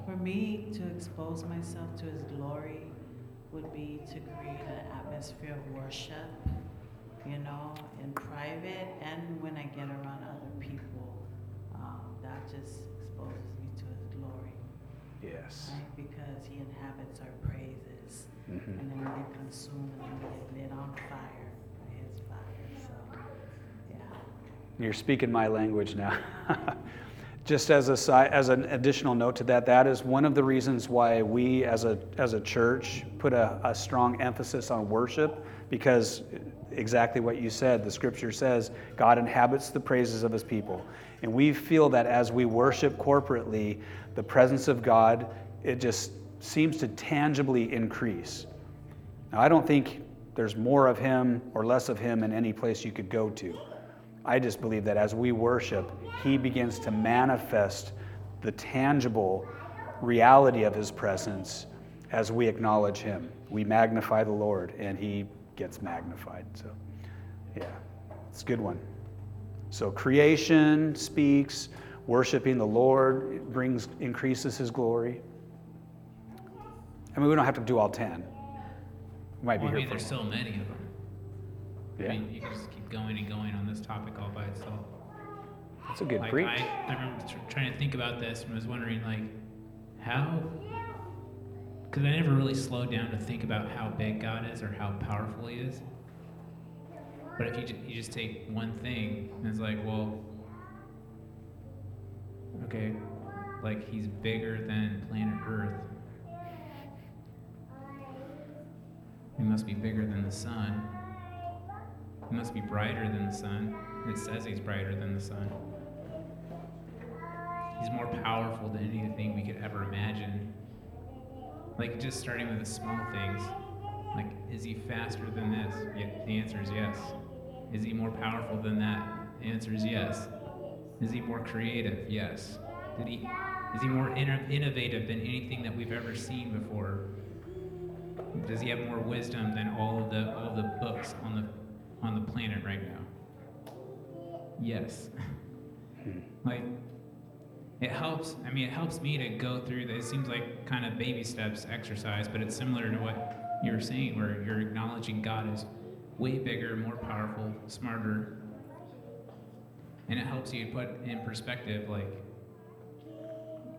For me, to expose myself to His glory would be to create an atmosphere of worship, you know, in private and when I get around other people. Just exposes me to His glory, Yes. right? Because He inhabits our praises. Mhm. And then we get consumed and then we get lit on fire by His fire. So, yeah. You're speaking my language now. Just as a si- as an additional note to that, that is one of the reasons why we as a as a church put a, a strong emphasis on worship, because exactly what you said, the scripture says God inhabits the praises of his people. And we feel that as we worship corporately, the presence of God, it just seems to tangibly increase. Now, I don't think there's more of him or less of him in any place you could go to. I just believe that as we worship, He begins to manifest the tangible reality of His presence as we acknowledge Him. We magnify the Lord, and He gets magnified. So, yeah, it's a good one. So creation speaks, worshiping the Lord brings increases his glory. I mean, we don't have to do all 10. We might Well, be I here mean, for there's so many of them. Yeah. I mean, you can just keep going and going on this topic all by itself. That's a good like preach. I, I remember tr- trying to think about this and was wondering like how because I never really slowed down to think about how big God is or how powerful He is. But if you, ju- you just take one thing and it's like, well, okay, like He's bigger than planet Earth. He must be bigger than the sun. He must be brighter than the sun. It says He's brighter than the sun. He's more powerful than anything we could ever imagine. Like just starting with the small things. Like, is he faster than this? Yeah, the answer is yes. Is he more powerful than that? The answer is yes. Is he more creative? Yes. Did he? Is he more inno- innovative than anything that we've ever seen before? Does he have more wisdom than all of the all of the books on the on the planet right now? Yes. like it helps i mean it helps me to go through this it seems like kind of baby steps exercise but it's similar to what you were saying where you're acknowledging god is way bigger more powerful smarter and it helps you put in perspective like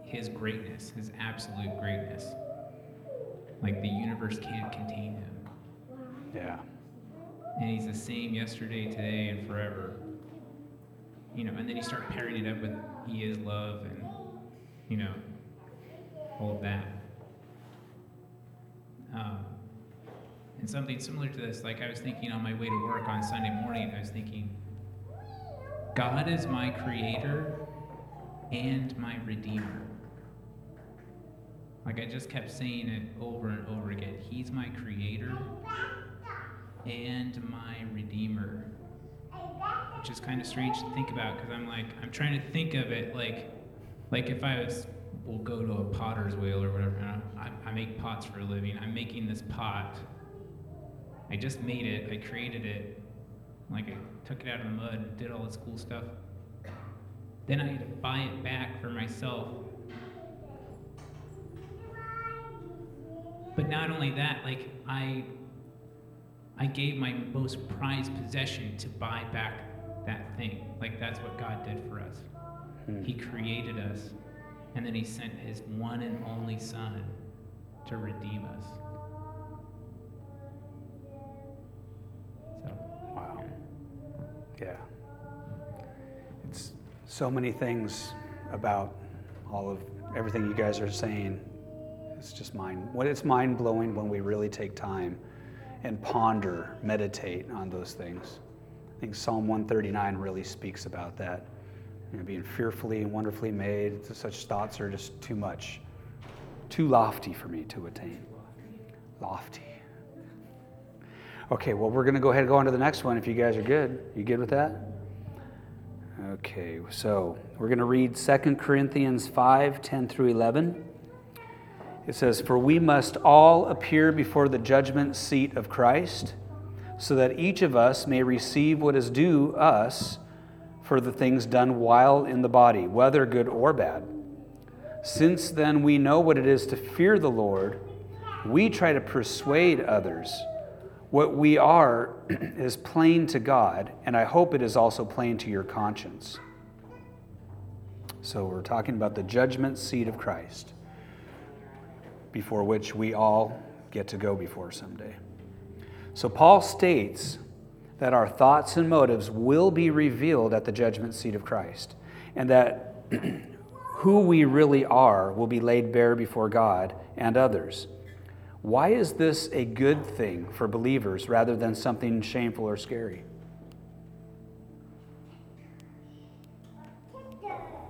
his greatness his absolute greatness like the universe can't contain him yeah. and he's the same yesterday, today, and forever. You know, and then you start pairing it up with he is love and you know all of that. Um, and something similar to this, like I was thinking on my way to work on Sunday morning, I was thinking, God is my creator and my redeemer. Like I just kept saying it over and over again. He's my creator and my redeemer which is kind of strange to think about because i'm like i'm trying to think of it like like if i was we'll go to a potter's wheel or whatever I, I make pots for a living i'm making this pot i just made it i created it like i took it out of the mud and did all this cool stuff then i had to buy it back for myself but not only that like i I gave my most prized possession to buy back that thing. Like that's what God did for us. Hmm. He created us, and then He sent His one and only Son to redeem us. Yeah. It's so many things about all of everything you guys are saying. It's just mind. What it's mind blowing when we really take time and ponder, meditate on those things. I think Psalm 139 really speaks about that. You know, being fearfully and wonderfully made, such thoughts are just too much, too lofty for me to attain. Lofty. Okay, well, we're going to go ahead and go on to the next one if you guys are good. You good with that? Okay, so we're going to read 2 Corinthians 5 10 through 11. It says, For we must all appear before the judgment seat of Christ, so that each of us may receive what is due us for the things done while in the body, whether good or bad. Since then we know what it is to fear the Lord, we try to persuade others. What we are is plain to God, and I hope it is also plain to your conscience. So we're talking about the judgment seat of Christ before which we all get to go before someday. So Paul states that our thoughts and motives will be revealed at the judgment seat of Christ, and that who we really are will be laid bare before God and others. Why is this a good thing for believers rather than something shameful or scary?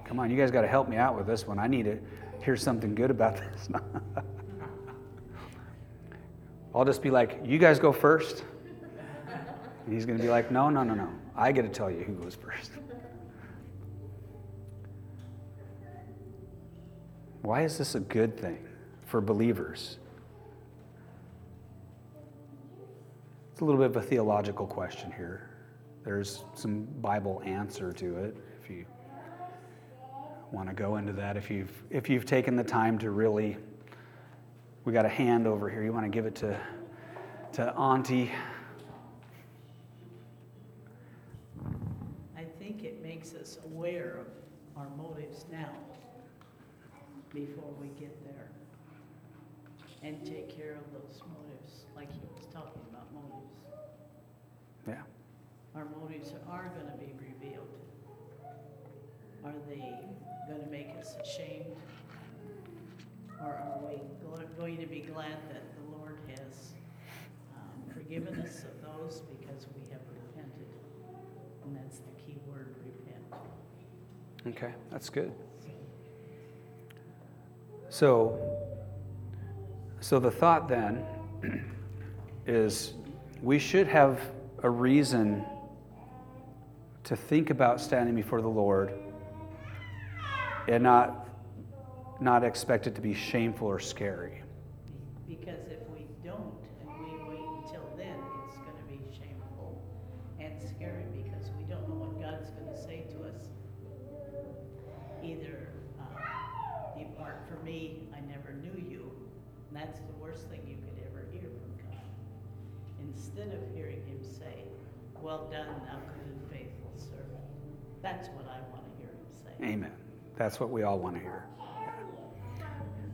Come on, you guys got to help me out with this one. I need to hear something good about this. I'll just be like, you guys go first. And he's going to be like, no, no, no, no. I get to tell you who goes first. Why is this a good thing for believers? It's a little bit of a theological question here. there's some Bible answer to it if you want to go into that. If you've, if you've taken the time to really, we got a hand over here. You want to give it to, to Auntie. I think it makes us aware of our motives now before we get. And take care of those motives, like he was talking about motives. Yeah. Our motives are going to be revealed. Are they going to make us ashamed? Or are we going to be glad that the Lord has um, forgiven us of those because we have repented? And that's the key word, repent. Okay, that's good. So, so the thought then is we should have a reason to think about standing before the Lord and not not expect it to be shameful or scary. Because that's the worst thing you could ever hear from God. Instead of hearing Him say, Well done, thou good and faithful servant. That's what I want to hear Him say. Amen. That's what we all want to hear.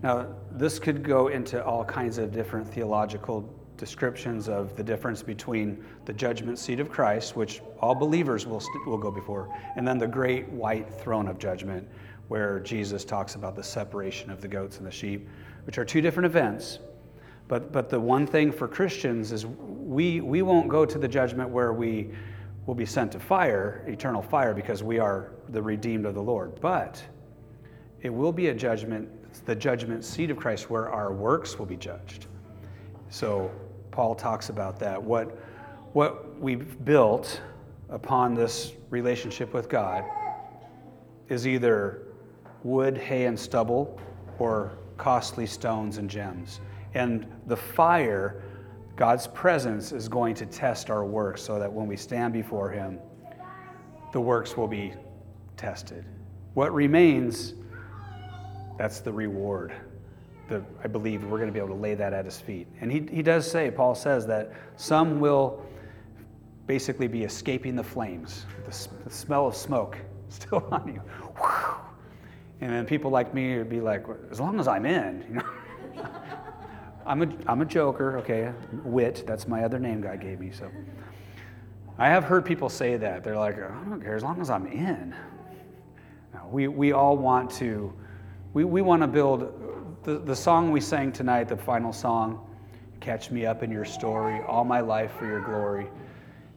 Now, this could go into all kinds of different theological descriptions of the difference between the judgment seat of Christ, which all believers will, st- will go before, and then the great white throne of judgment, where Jesus talks about the separation of the goats and the sheep, which are two different events. But, but the one thing for Christians is we, we won't go to the judgment where we will be sent to fire, eternal fire, because we are the redeemed of the Lord. But it will be a judgment, the judgment seat of Christ, where our works will be judged. So Paul talks about that. What, what we've built upon this relationship with God is either wood, hay, and stubble, or costly stones and gems. And the fire, God's presence, is going to test our works so that when we stand before Him, the works will be tested. What remains, that's the reward. The, I believe we're going to be able to lay that at His feet. And he, he does say, Paul says, that some will basically be escaping the flames, the, the smell of smoke still on you. And then people like me would be like, as long as I'm in, you know. I'm a, I'm a joker, okay? Wit, that's my other name God gave me. So I have heard people say that. They're like, I don't care as long as I'm in. We, we all want to, we, we want to build the, the song we sang tonight, the final song, Catch Me Up in Your Story, All My Life for Your Glory.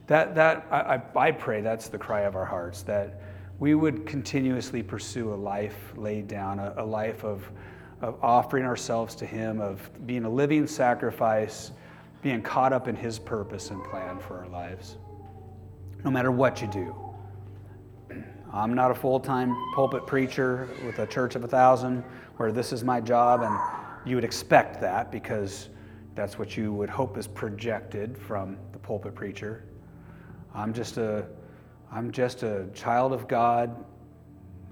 That, that I, I pray that's the cry of our hearts, that we would continuously pursue a life laid down, a, a life of, of offering ourselves to Him, of being a living sacrifice, being caught up in His purpose and plan for our lives. No matter what you do. I'm not a full time pulpit preacher with a church of a thousand where this is my job, and you would expect that because that's what you would hope is projected from the pulpit preacher. I'm just a, I'm just a child of God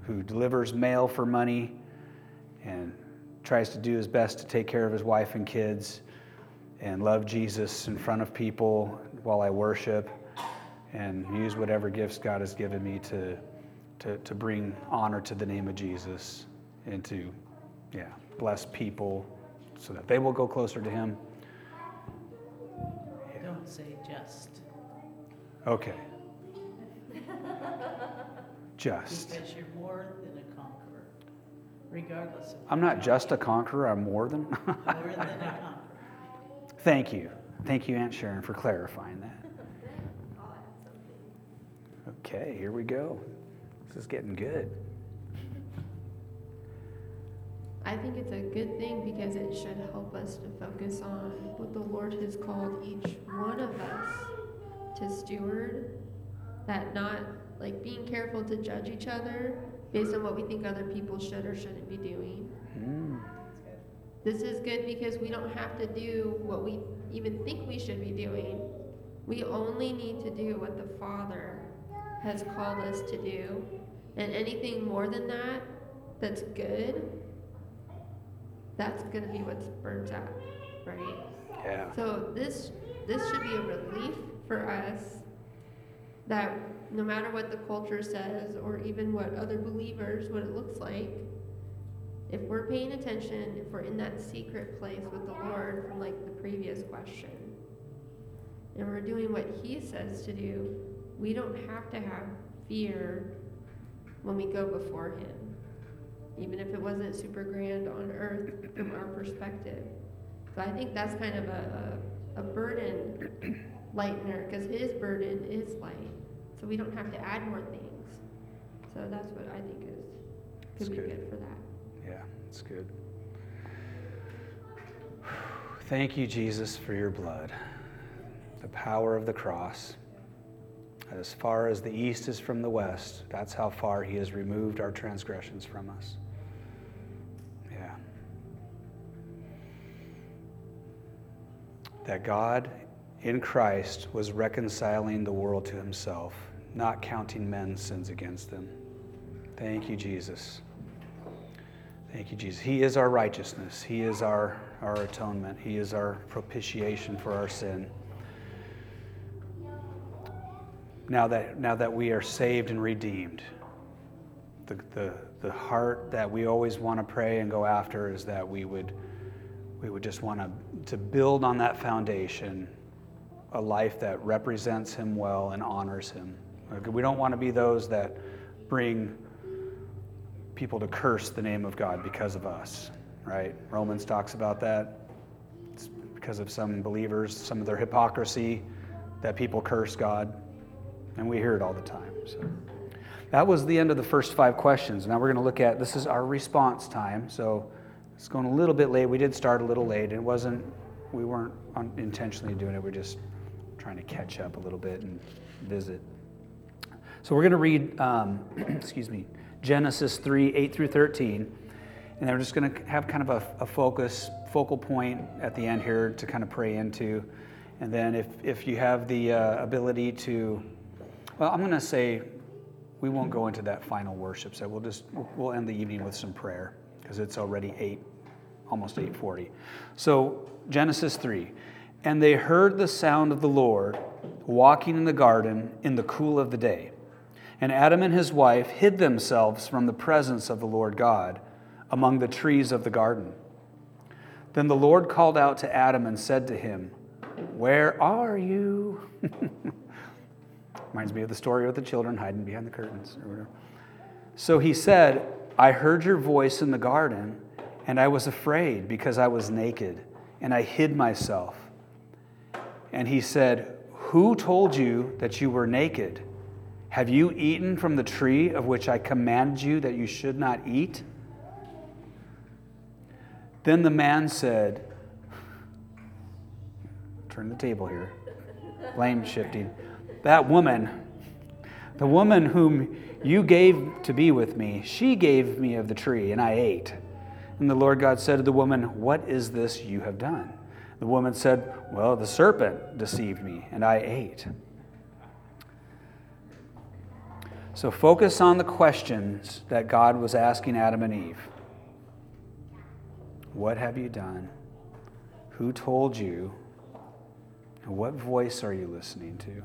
who delivers mail for money and tries to do his best to take care of his wife and kids and love Jesus in front of people while I worship and use whatever gifts God has given me to, to, to bring honor to the name of Jesus and to, yeah, bless people so that they will go closer to him. Don't say just. Okay. Just. Because you're more than a conqueror, regardless of. I'm not just a conqueror, I'm more than. More than a conqueror. Thank you. Thank you, Aunt Sharon, for clarifying that. Okay, here we go. This is getting good. I think it's a good thing because it should help us to focus on what the Lord has called each one of us to steward. That not like being careful to judge each other based on what we think other people should or shouldn't be doing. Mm, This is good because we don't have to do what we even think we should be doing. We only need to do what the Father has called us to do. And anything more than that, that's good, that's going to be what's burnt up, right? Yeah. So this this should be a relief for us that no matter what the culture says or even what other believers what it looks like, if we're paying attention, if we're in that secret place with the Lord from like the previous question, and we're doing what He says to do, we don't have to have fear when we go before Him, even if it wasn't super grand on earth from our perspective. So I think that's kind of a, a, a burden lightener because His burden is light, so we don't have to add more things. So that's what I think is That's could be good. good for that. Yeah, it's good. Thank you, Jesus, for your blood, the power of the cross. As far as the east is from the west, that's how far He has removed our transgressions from us. Yeah. That God in Christ was reconciling the world to Himself, not counting men's sins against them. Thank you, Jesus. Thank you, Jesus. He is our righteousness. He is our, our atonement. He is our propitiation for our sin. Now that, now that we are saved and redeemed, the, the, the heart that we always want to pray and go after is that we would, we would just want to, to build on that foundation a life that represents Him well and honors Him. We don't want to be those that bring people to curse the name of God because of us, right? Romans talks about that. It's because of some believers, some of their hypocrisy, that people curse God. And we hear it all the time. So that was the end of the first five questions. Now we're going to look at this is our response time. So it's going a little bit late. We did start a little late. It wasn't, we weren't intentionally doing it. We're just trying to catch up a little bit and visit. So we're going to read, um, excuse me, Genesis 3 8 through 13. And then we're just going to have kind of a, a focus, focal point at the end here to kind of pray into. And then if, if you have the uh, ability to, well, I'm going to say we won't go into that final worship set. We'll just, we'll end the evening with some prayer because it's already 8, almost 8.40. So Genesis 3. And they heard the sound of the Lord walking in the garden in the cool of the day. And Adam and his wife hid themselves from the presence of the Lord God among the trees of the garden. Then the Lord called out to Adam and said to him, Where are you? Reminds me of the story with the children hiding behind the curtains or whatever. So he said, I heard your voice in the garden, and I was afraid because I was naked, and I hid myself. And he said, Who told you that you were naked? Have you eaten from the tree of which I commanded you that you should not eat? Then the man said, Turn the table here. Blame shifting. That woman, the woman whom you gave to be with me, she gave me of the tree, and I ate. And the Lord God said to the woman, What is this you have done? The woman said, Well, the serpent deceived me, and I ate. So focus on the questions that God was asking Adam and Eve. What have you done? Who told you? And what voice are you listening to?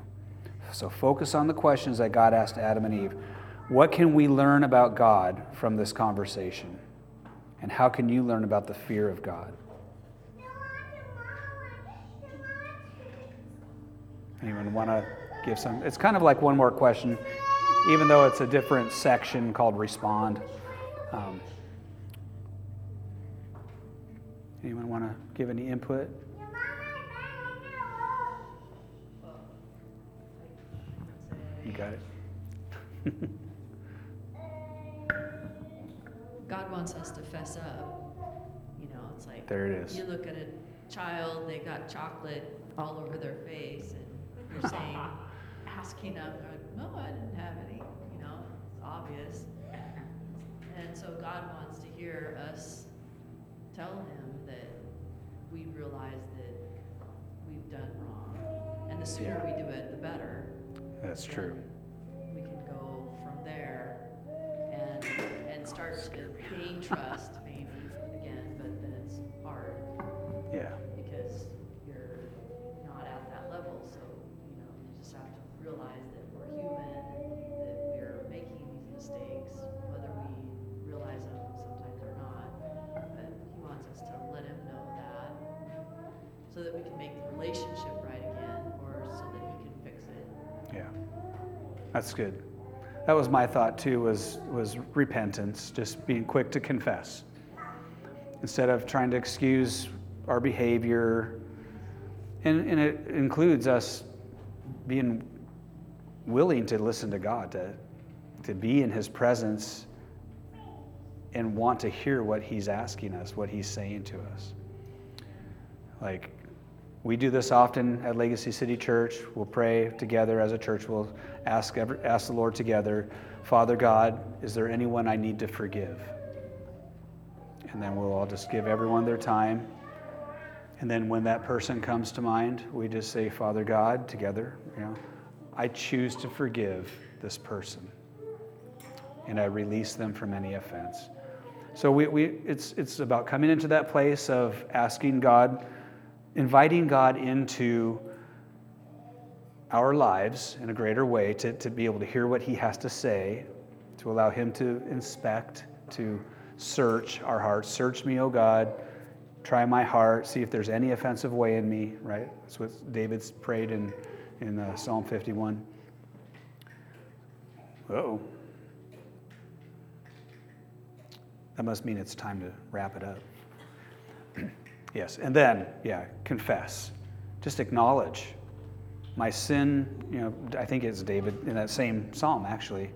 So focus on the questions that God asked Adam and Eve. What can we learn about God from this conversation? And how can you learn about the fear of God? Anyone want to give some? It's kind of like one more question, even though it's a different section called respond. Um, anyone want to give any input? You got it. God wants us to fess up. You know, it's like There it is. you look at a child, they got chocolate all over their face, and you're saying, asking them, "No, I didn't have any." You know, it's obvious. And so God wants to hear us tell Him that we realize that we've done wrong. And the sooner we do it, the better. That's true. We can go from there and, and start to gain trust That's good. That was my thought too was was repentance, just being quick to confess. Instead of trying to excuse our behavior. And, and it includes us being willing to listen to God, to, to be in his presence and want to hear what he's asking us, what he's saying to us. Like we do this often at Legacy City Church. We'll pray together as a church. We'll ask, ask the Lord together, Father God, is there anyone I need to forgive? And then we'll all just give everyone their time. And then when that person comes to mind, we just say, Father God, together, you know, I choose to forgive this person. And I release them from any offense. So we, we, it's, it's about coming into that place of asking God, inviting God into our lives in a greater way to, to be able to hear what He has to say, to allow Him to inspect, to search our hearts. Search me, O God. Try my heart. See if there's any offensive way in me, right? That's what David's prayed in, in uh, Psalm 51. oh. That must mean it's time to wrap it up. yes, and then, yeah, confess. Just acknowledge my sin. You know, I think it's David in that same psalm, actually.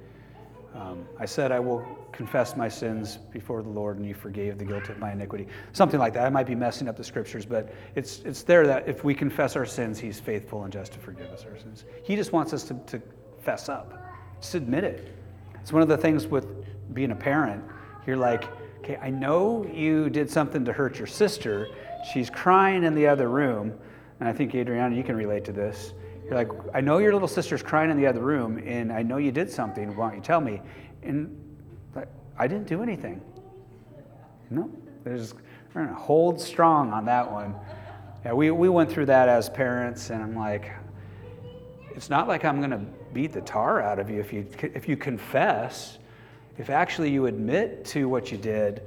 Um, I said, I will confess my sins before the Lord, and you forgave the guilt of my iniquity. Something like that. I might be messing up the scriptures, but it's, it's there that if we confess our sins, He's faithful and just to forgive us our sins. He just wants us to, to fess up, just admit it. It's one of the things with being a parent. You're like, okay, I know you did something to hurt your sister. She's crying in the other room. And I think, Adriana, you can relate to this. You're like, I know your little sister's crying in the other room, and I know you did something. Why don't you tell me? And I didn't do anything. No, there's gonna hold strong on that one. Yeah, we, we went through that as parents, and I'm like, it's not like I'm gonna beat the tar out of you if you if you confess. If actually you admit to what you did,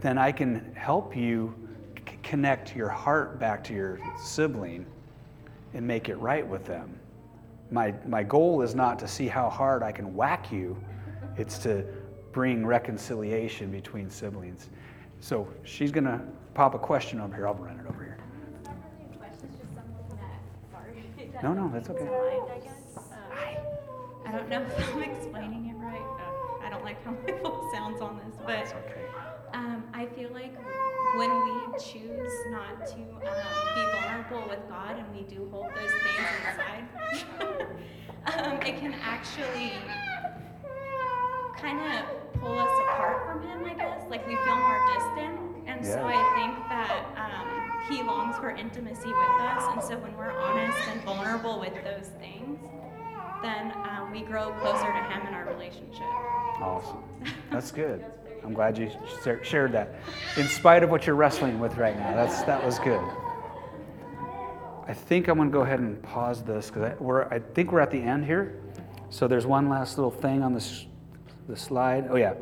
then I can help you c- connect your heart back to your sibling and make it right with them. My, my goal is not to see how hard I can whack you, it's to bring reconciliation between siblings. So she's going to pop a question over here. I'll run it over here. No, no, that's okay. I don't know if I'm explaining it right. Uh, I don't like how my voice sounds on this, but okay. um, I feel like when we choose not to um, be vulnerable with God and we do hold those things inside, um, it can actually kind of pull us apart from Him, I guess. Like we feel more distant. And so I think that um, He longs for intimacy with us. And so when we're honest and vulnerable with those things, then um, we grow closer to Him in our relationship. Awesome. That's good. I'm glad you shared that. In spite of what you're wrestling with right now, that's, that was good. I think I'm going to go ahead and pause this because I, I think we're at the end here. So there's one last little thing on this, the slide. Oh, yeah.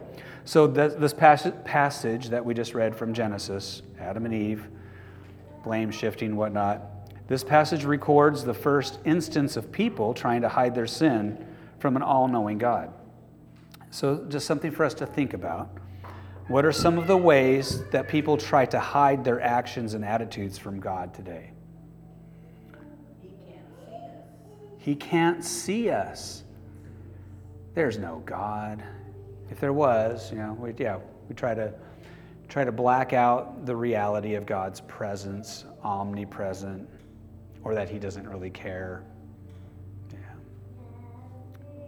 So this, this passage, passage that we just read from Genesis, Adam and Eve, blame shifting, whatnot. This passage records the first instance of people trying to hide their sin from an all knowing God. So, just something for us to think about. What are some of the ways that people try to hide their actions and attitudes from God today? He can't see us. There's no God. If there was, you know, we, yeah, we try to try to black out the reality of God's presence, omnipresent, or that He doesn't really care.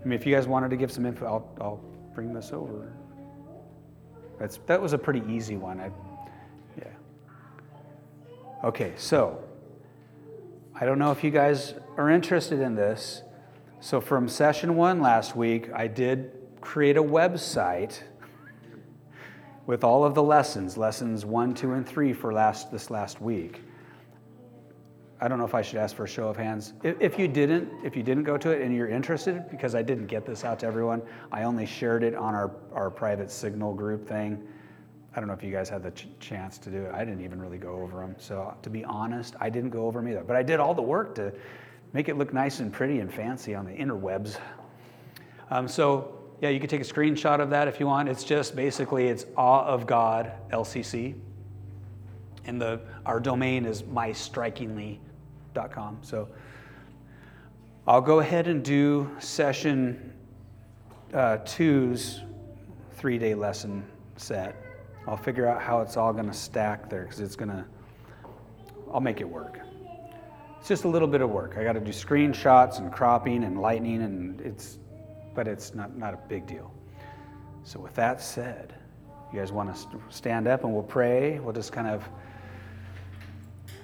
I mean, if you guys wanted to give some info, I'll, I'll bring this over. That's, that was a pretty easy one. I, yeah. Okay, so I don't know if you guys are interested in this, so from session one last week, I did create a website with all of the lessons, lessons one, two, and three for last this last week. I don't know if I should ask for a show of hands. If, you didn't, if you didn't go to it and you're interested, because I didn't get this out to everyone, I only shared it on our, our private signal group thing. I don't know if you guys had the ch- chance to do it. I didn't even really go over them. So to be honest, I didn't go over them either. But I did all the work to make it look nice and pretty and fancy on the interwebs. Um, so yeah, you can take a screenshot of that if you want. It's just basically it's awe of God LCC, and the our domain is mystrikingly so I'll go ahead and do session uh, two's three day lesson set. I'll figure out how it's all going to stack there because it's going to, I'll make it work. It's just a little bit of work. I got to do screenshots and cropping and lightning, and it's, but it's not, not a big deal. So, with that said, you guys want to stand up and we'll pray? We'll just kind of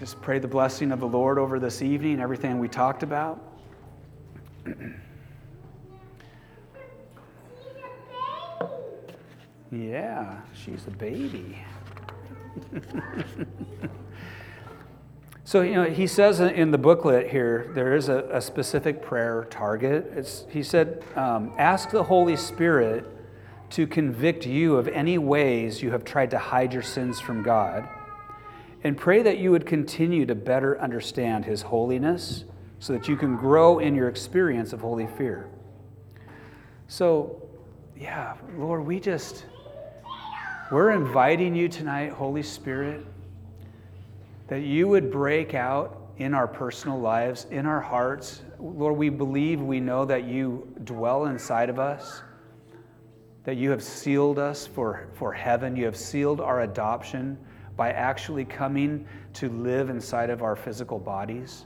just pray the blessing of the Lord over this evening, everything we talked about. yeah, she's a baby. so, you know, he says in the booklet here, there is a, a specific prayer target. It's, he said, um, Ask the Holy Spirit to convict you of any ways you have tried to hide your sins from God and pray that you would continue to better understand His holiness so that you can grow in your experience of holy fear. So, yeah, Lord, we just, we're inviting you tonight, Holy Spirit, that you would break out in our personal lives, in our hearts. Lord, we believe, we know that you dwell inside of us, that you have sealed us for, for heaven, you have sealed our adoption by actually coming to live inside of our physical bodies,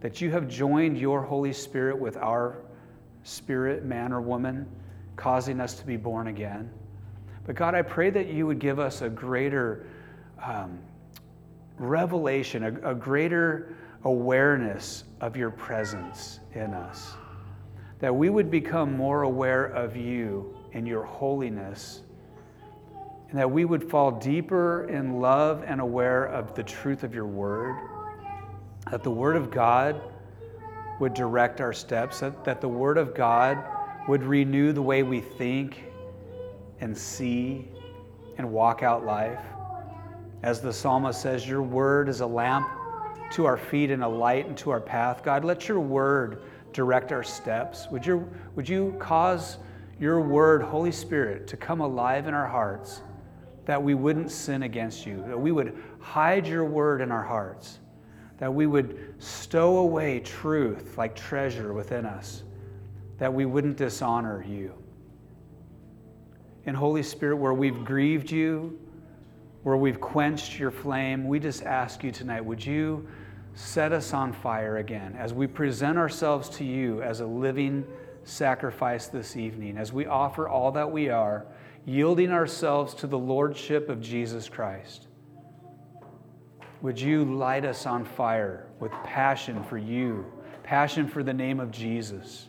that you have joined your Holy Spirit with our spirit, man or woman, causing us to be born again. But God, I pray that you would give us a greater um, revelation, a, a greater awareness of your presence in us. That we would become more aware of you and your holiness and that we would fall deeper in love and aware of the truth of your word, that the word of God would direct our steps, that, that the word of God would renew the way we think and see and walk out life. As the psalmist says, Your word is a lamp to our feet and a light into our path. God, let your word direct our steps. Would, you would you cause your word, Holy Spirit, to come alive in our hearts? That we wouldn't sin against you, that we would hide your word in our hearts, that we would stow away truth like treasure within us, that we wouldn't dishonor you. And Holy Spirit, where we've grieved you, where we've quenched your flame, we just ask you tonight, would you set us on fire again as we present ourselves to you as a living sacrifice this evening, as we offer all that we are yielding ourselves to the Lordship of Jesus Christ. Would you light us on fire with passion for you, passion for the name of Jesus?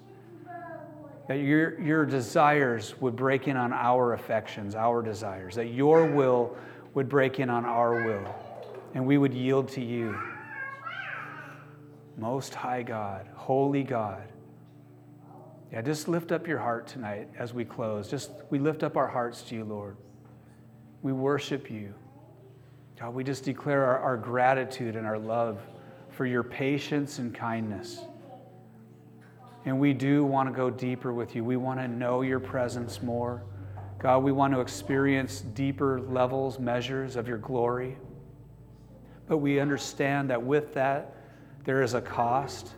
That your, your desires would break in on our affections, our desires, that your will would break in on our will, and we would yield to you. Most High God, Holy God, yeah, just lift up your heart tonight as we close. Just we lift up our hearts to you, Lord. We worship you. God, we just declare our, our gratitude and our love for your patience and kindness. And we do want to go deeper with you. We want to know your presence more. God, we want to experience deeper levels, measures of your glory. But we understand that with that, there is a cost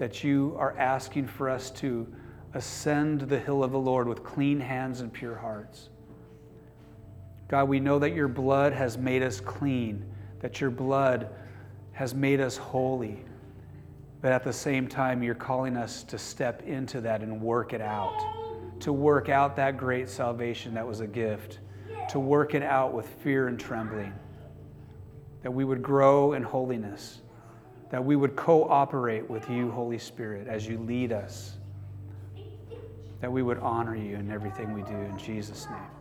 that you are asking for us to ascend the hill of the Lord with clean hands and pure hearts. God, we know that your blood has made us clean, that your blood has made us holy. But at the same time, you're calling us to step into that and work it out, to work out that great salvation that was a gift, to work it out with fear and trembling, that we would grow in holiness that we would cooperate with you, Holy Spirit, as you lead us, that we would honor you in everything we do. In Jesus' name.